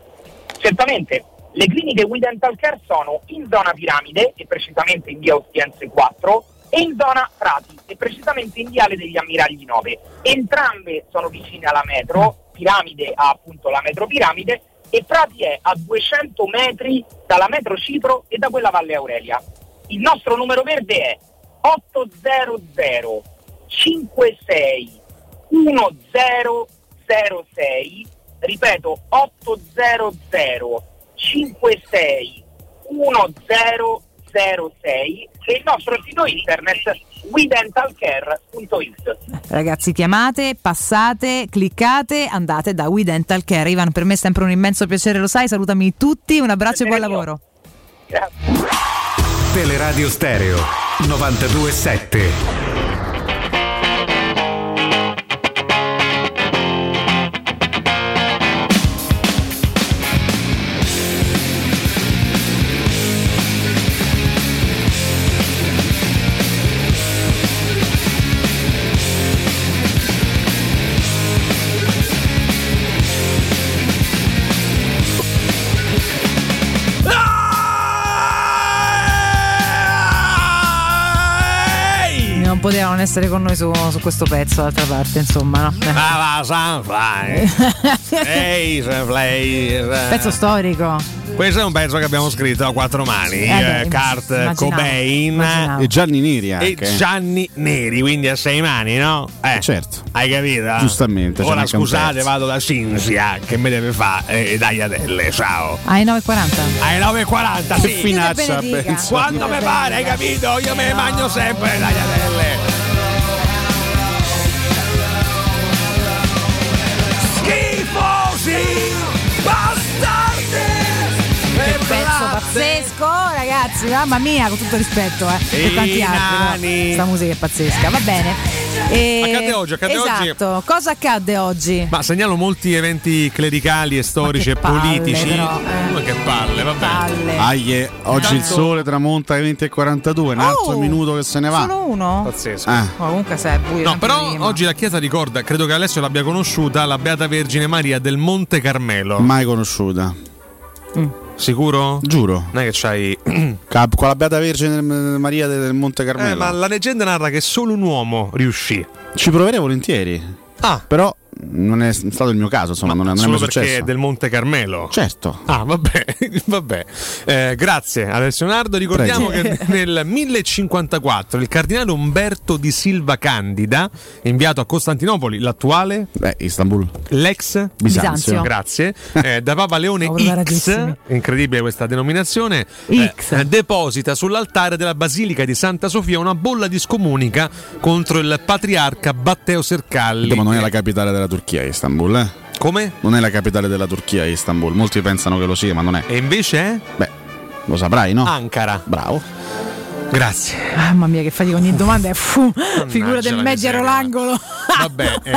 Certamente, le cliniche We Dental Care sono in zona Piramide, e precisamente in via Ostiense 4, e in zona Prati, e precisamente in viale degli Ammiragli 9. Entrambe sono vicine alla metro, Piramide ha appunto la metro Piramide, e Prati è a 200 metri dalla metro Cipro e da quella Valle Aurelia. Il nostro numero verde è 800 56 1006 ripeto 800 56 1006 e il nostro sito internet wedentalcare.it Ragazzi, chiamate, passate, cliccate, andate da We Dental Care. Ivan, per me è sempre un immenso piacere, lo sai. Salutami tutti, un abbraccio e buon lavoro. Teleradio Stereo 927. Poteva non essere con noi su, su questo pezzo, d'altra parte, insomma, no? Eh. Ah, va, Sunfly. Ehi, Sunfly. Pezzo storico. Questo è un pezzo che abbiamo scritto a quattro mani. Eh eh, Kurt immaginavo, Cobain immaginavo. E Gianni Neri e anche. Gianni Neri, quindi a sei mani, no? Eh, certo. Hai capito? Giustamente, Ora scusate, vado da Cinzia che mi deve fare eh, tagliatelle. Ciao. Ai 9.40. Alle 9.40, sì. Che finaccia, benedica. Quando mi pare, hai capito? Io me ne mangio sempre le tagliatelle. Pazzesco, ragazzi, mamma mia, con tutto rispetto, eh. E tanti altri. Questa musica è pazzesca, va bene. E- Accadde oggi, accadde oggi. esatto. Cosa accadde oggi? Ma segnalo molti eventi clericali e storici e politici. però, eh. Che palle, vabbè. Palle. Aie, oggi il Tanto- sole tramonta alle 20.42, un altro Oh, minuto che se ne va. Solo uno? Pazzesco. Oh, comunque è buio. No, però prima. oggi la Chiesa ricorda, credo che Alessio l'abbia conosciuta, la Beata Vergine Maria del Monte Carmelo. Mai conosciuta. Sicuro? Giuro. Non è che c'hai. Cap- Con la Beata Vergine Maria del Monte Carmelo. Eh, ma la leggenda narra che solo un uomo riuscì. Ci proverei volentieri. Ah. Però non è stato il mio caso, insomma, non è, non è Solo mai perché successo. è del Monte Carmelo. Certo. Ah, vabbè, vabbè. Eh, grazie Alessio Nardo. Ricordiamo Prego. che nel 1054 il cardinale Umberto di Silva Candida, inviato a Costantinopoli, l'attuale Beh, Istanbul. l'ex Bisanzio. grazie, eh, da Papa Leone Oh, X, incredibile questa denominazione, eh, eh, deposita sull'altare della Basilica di Santa Sofia una bolla di scomunica contro il patriarca Batteo Sercalli. Ma non è la capitale della Turchia, Istanbul, eh? Come? Non è la capitale della Turchia, Istanbul. Molti pensano che lo sia, ma non è. E invece? Beh, lo saprai, no? Ankara. Bravo. Grazie. Mamma mia, che fatica ogni domanda è fu, figura del miseria. l'angolo. Vabbè, eh,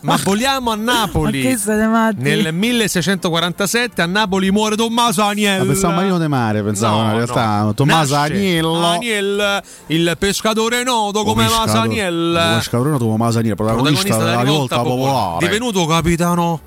ma vogliamo a Napoli. Ma? Nel 1647 a Napoli muore Tommaso Agnello. Ma pensavo Marino De Mare, pensavo in realtà Tommaso Nasce Agnello. Agnello, il pescatore noto come Maso Agnello. Pescatore Tommaso Agnello, protagonista della rivolta popolare. Divenuto capitano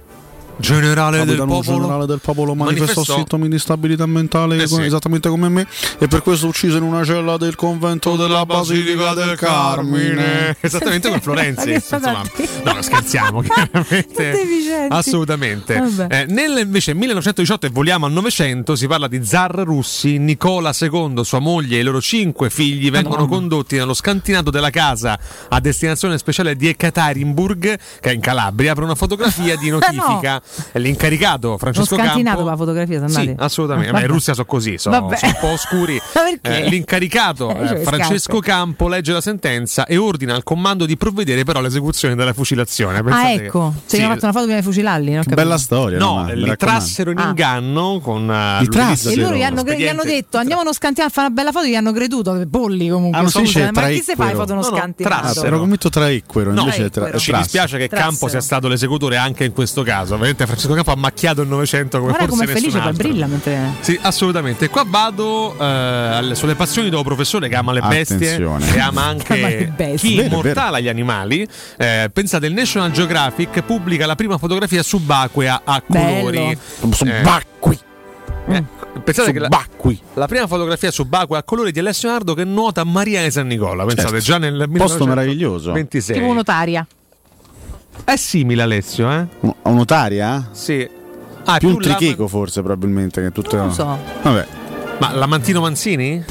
generale del popolo. generale del popolo manifestò Manifestò- sintomi di instabilità mentale Eh sì. esattamente come me e per questo ucciso in una cella del convento della Basilica del Carmine. Esattamente come Florenzi. Insomma. No, no, scherziamo, chiaramente. Assolutamente. Eh, nel invece 1918 e voliamo al 900 si parla di zar russi. Nicola II, sua moglie e i loro cinque figli vengono condotti nello scantinato della casa a destinazione speciale di Ekaterinburg, che è in Calabria, per una fotografia di notifica. L'incaricato Francesco scantinato Campo. la fotografia, sono Sì, andati. assolutamente. Ah, Ma in. Russia sono così, sono, sono un po' oscuri. Eh, l'incaricato Eh, eh, cioè, Francesco scarpe. Campo legge la sentenza e ordina al comando di provvedere però all'esecuzione della fucilazione. Ah, Pensate che- ecco. Si Sì, hanno fatto una foto prima di fucilarli. non Bella storia. No, li trassero in Ah. inganno con eh, Li trassero? E loro gli hanno, gli hanno detto andiamo uno scantino a fare una bella foto, gli hanno creduto, che polli comunque. Ah, non si dice ma chi si fa le traicquero? foto uno No, no, scantinato? trassero. Ero convinto traicquero, No, invece ci dispiace che. Campo sia stato l'esecutore anche in questo caso. Veramente Francesco Campo ha macchiato il Novecento come Guarda forse come felice, nessun poi altro. brilla mentre. Sì, assolutamente. Qua vado eh, sulle passioni del professore che ama le bestie Attenzione. e ama anche chi Vero, vero. immortala gli animali. Eh, pensate, il National Geographic pubblica la prima fotografia subacquea a Bello. colori. Subacqui. Eh, pensate che la, Subacqui. la prima fotografia subacquea a colori di Alessio Nardo che nuota a Maria di San Nicola. Pensate, Certo. già nel Posto meraviglioso. 26. Tipo un'otaria. È simile Alessio, eh? Un- Un'otaria? Sì. Ah, è Più un più la- tricheco forse probabilmente che tutte Non lo so. Vabbè, Ma Lamantino Manzini?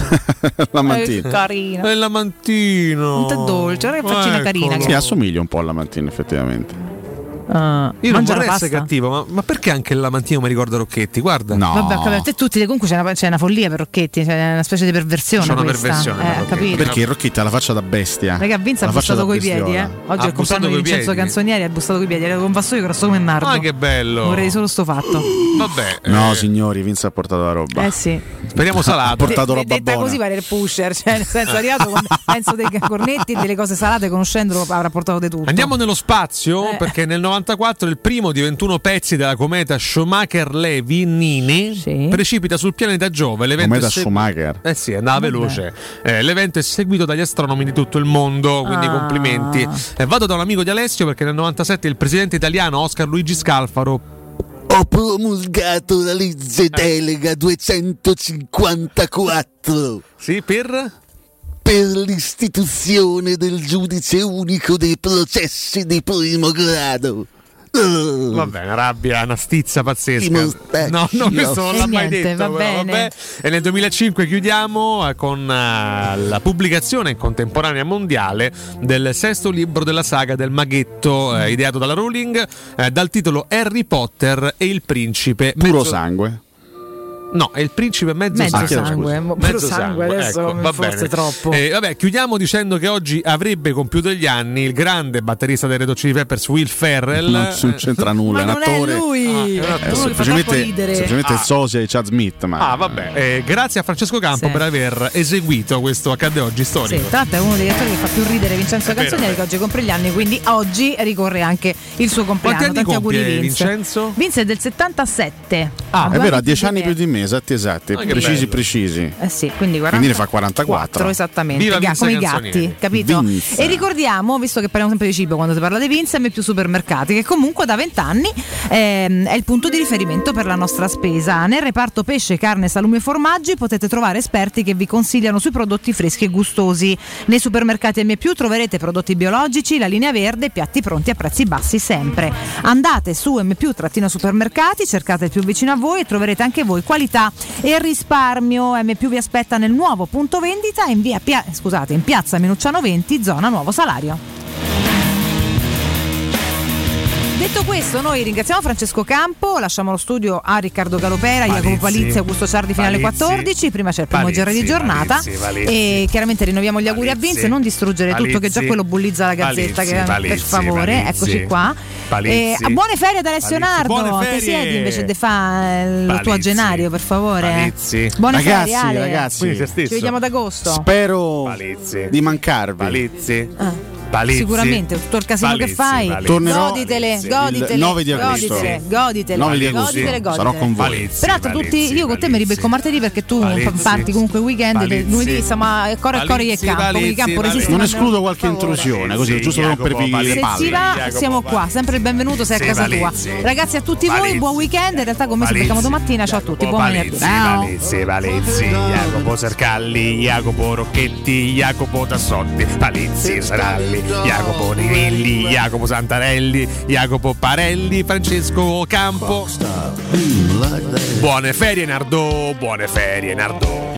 la Eh, mattina. carino. È Lamantino. Un tè dolce, guarda che faccina carina Eccolo. che Sì, assomiglia un po' alla mattina effettivamente. Ah, Io non vorrei pasta. essere cattivo, ma, ma perché anche il Lamantino mi ricorda Rocchetti? Guarda. No. Vabbè, ho capito, a te tutti comunque c'è una, c'è una follia per Rocchetti, c'è una specie di perversione. C'è una questa. perversione Eh, ho capito. Perché Rocchetti ha la faccia da bestia. Raga, Vince ha La faccia bussato da coi piedi, eh. Oggi Ha di coi Vincenzo? Canzonieri, ha bussato coi piedi, era con vassoio grosso come Nardo. Ah, che bello. Vorrei solo sto fatto. Vabbè. No, eh, signori, Vince ha portato la roba. Eh sì. speriamo Ha salato. portato De- roba detta buona. così pare il pusher, cioè nel senso è arrivato con penso dei cornetti e delle cose salate, conoscendolo avrà portato di tutto. Andiamo nello spazio Eh. perché nel 94 il primo di 21 pezzi della cometa Schumacher-Levy-Nini Sì. precipita sul pianeta Giove. L'evento Cometa è segu- Schumacher. Eh sì, andava Vabbè. veloce. Eh, l'evento è seguito dagli astronomi di tutto il mondo, quindi Ah. complimenti. Eh, vado da un amico di Alessio perché nel 97 il presidente italiano Oscar Luigi Scalfaro Ho promulgato la legge delega 254 sì, per per l'istituzione del giudice unico dei processi di primo grado. Oh. Vabbè, una rabbia, una stizza pazzesca. Mostacchio. No, no, questo non E l'ha mai niente, detto. va però, bene. vabbè. E nel 2005 chiudiamo eh, con eh, la pubblicazione in contemporanea mondiale del sesto libro della saga del maghetto, eh, ideato dalla Rowling, eh, dal titolo Harry Potter e il principe. Puro mezzo- sangue. No, è il principe mezzo, Mezzo sangue. sangue, mo- puro sangue, adesso ecco, va forse bene. troppo. Eh, vabbè, chiudiamo dicendo che oggi avrebbe compiuto gli anni il grande batterista dei Red Hot Chili Peppers, Will Ferrell. Non, c'entra nulla, Ma è un non è attore. lui! Ah, è un attore. troppo semplicemente ridere. semplicemente Ah. il sosia di Chad Smith. Ma Ah, vabbè. Eh, grazie a Francesco Campo Sì. per aver eseguito questo accade oggi Sì, storico. tra l'altro è uno degli attori che fa più ridere Vincenzo Canzonieri che oggi compie gli anni, quindi oggi ricorre anche il suo compleanno. Quanti anni Tanti auguri compie Vince. Vincenzo? Vince è del 77. Ah, è vero, ha anni dieci anni me. più di me, esatti, esatti. Ah, precisi, bello. precisi. Eh sì, quindi 40, Quindi ne fa 44. esattamente, Viva Ga- come i gatti, capito? Vince. E ricordiamo, visto che parliamo sempre di cibo quando si parla di Vince, M più supermercati, che comunque da 20 anni ehm, è il punto di riferimento per la nostra spesa. Nel reparto pesce, carne, salumi e formaggi potete trovare esperti che vi consigliano sui prodotti freschi e gustosi. Nei supermercati M più troverete prodotti biologici, la linea verde e piatti pronti a prezzi bassi sempre. Andate su M più supermercati, cercate il più vicino a voi e troverete anche voi qualità e risparmio. M più vi aspetta nel nuovo punto vendita in, via, Pia- scusate, in piazza Minucciano 20, zona Nuovo Salario. Detto questo, noi ringraziamo Francesco Campo, lasciamo lo studio a Riccardo Galopera, Palizzi. Jacopo Palizzi Augusto Ciardi fino alle Palizzi. 14. Prima c'è il primo Palizzi, giro di giornata. Palizzi, Palizzi. E chiaramente rinnoviamo gli auguri a. Vince, non distruggere tutto, che già quello bullizza la gazzetta. Palizzi, che- per favore, Palizzi. eccoci qua. Palizzi. E, a buone ferie ad Alessio. Nardo. Siedi invece di fare il tuo agenario, per favore. Palizzi. Buone Ragazzi, ferie, Ale. ragazzi. Quindi te stesso. Ci vediamo ad agosto. Spero Palizzi. di mancarvi. Palizzi. Ah. Palizzi. Sicuramente, tutto il casino Palizzi, che fai. Tornerò goditele, il goditele. 9 di agosto. Goditele, goditele, 9 di agosto. goditele, goditele. Sarò con voi. Palizzi, Peraltro Palizzi, tutti, io con te mi ribecco martedì perché tu Palizzi. parti comunque weekend, Palizzi. lunedì siamo a Coro e Cori e Palizzi, Campo, Palizzi, Campo Palizzi. resiste. Non escludo qualche intrusione, così giusto per rompervi le Palizzi. Se si palle. va, siamo qua, sempre il benvenuto, sei a casa tua. Ragazzi, a tutti voi, buon weekend. In realtà con me ci becchiamo domattina. Ciao a tutti, buon venerdì. Palizzi, Palizzi, Jacopo Sercalli, Jacopo Rocchetti, Jacopo Tassotti, Palizzi, Saralli, Jacopo Nivilli, Jacopo Santarelli, Jacopo Parelli, Francesco Campo. Buone ferie Nardò, buone ferie Nardò.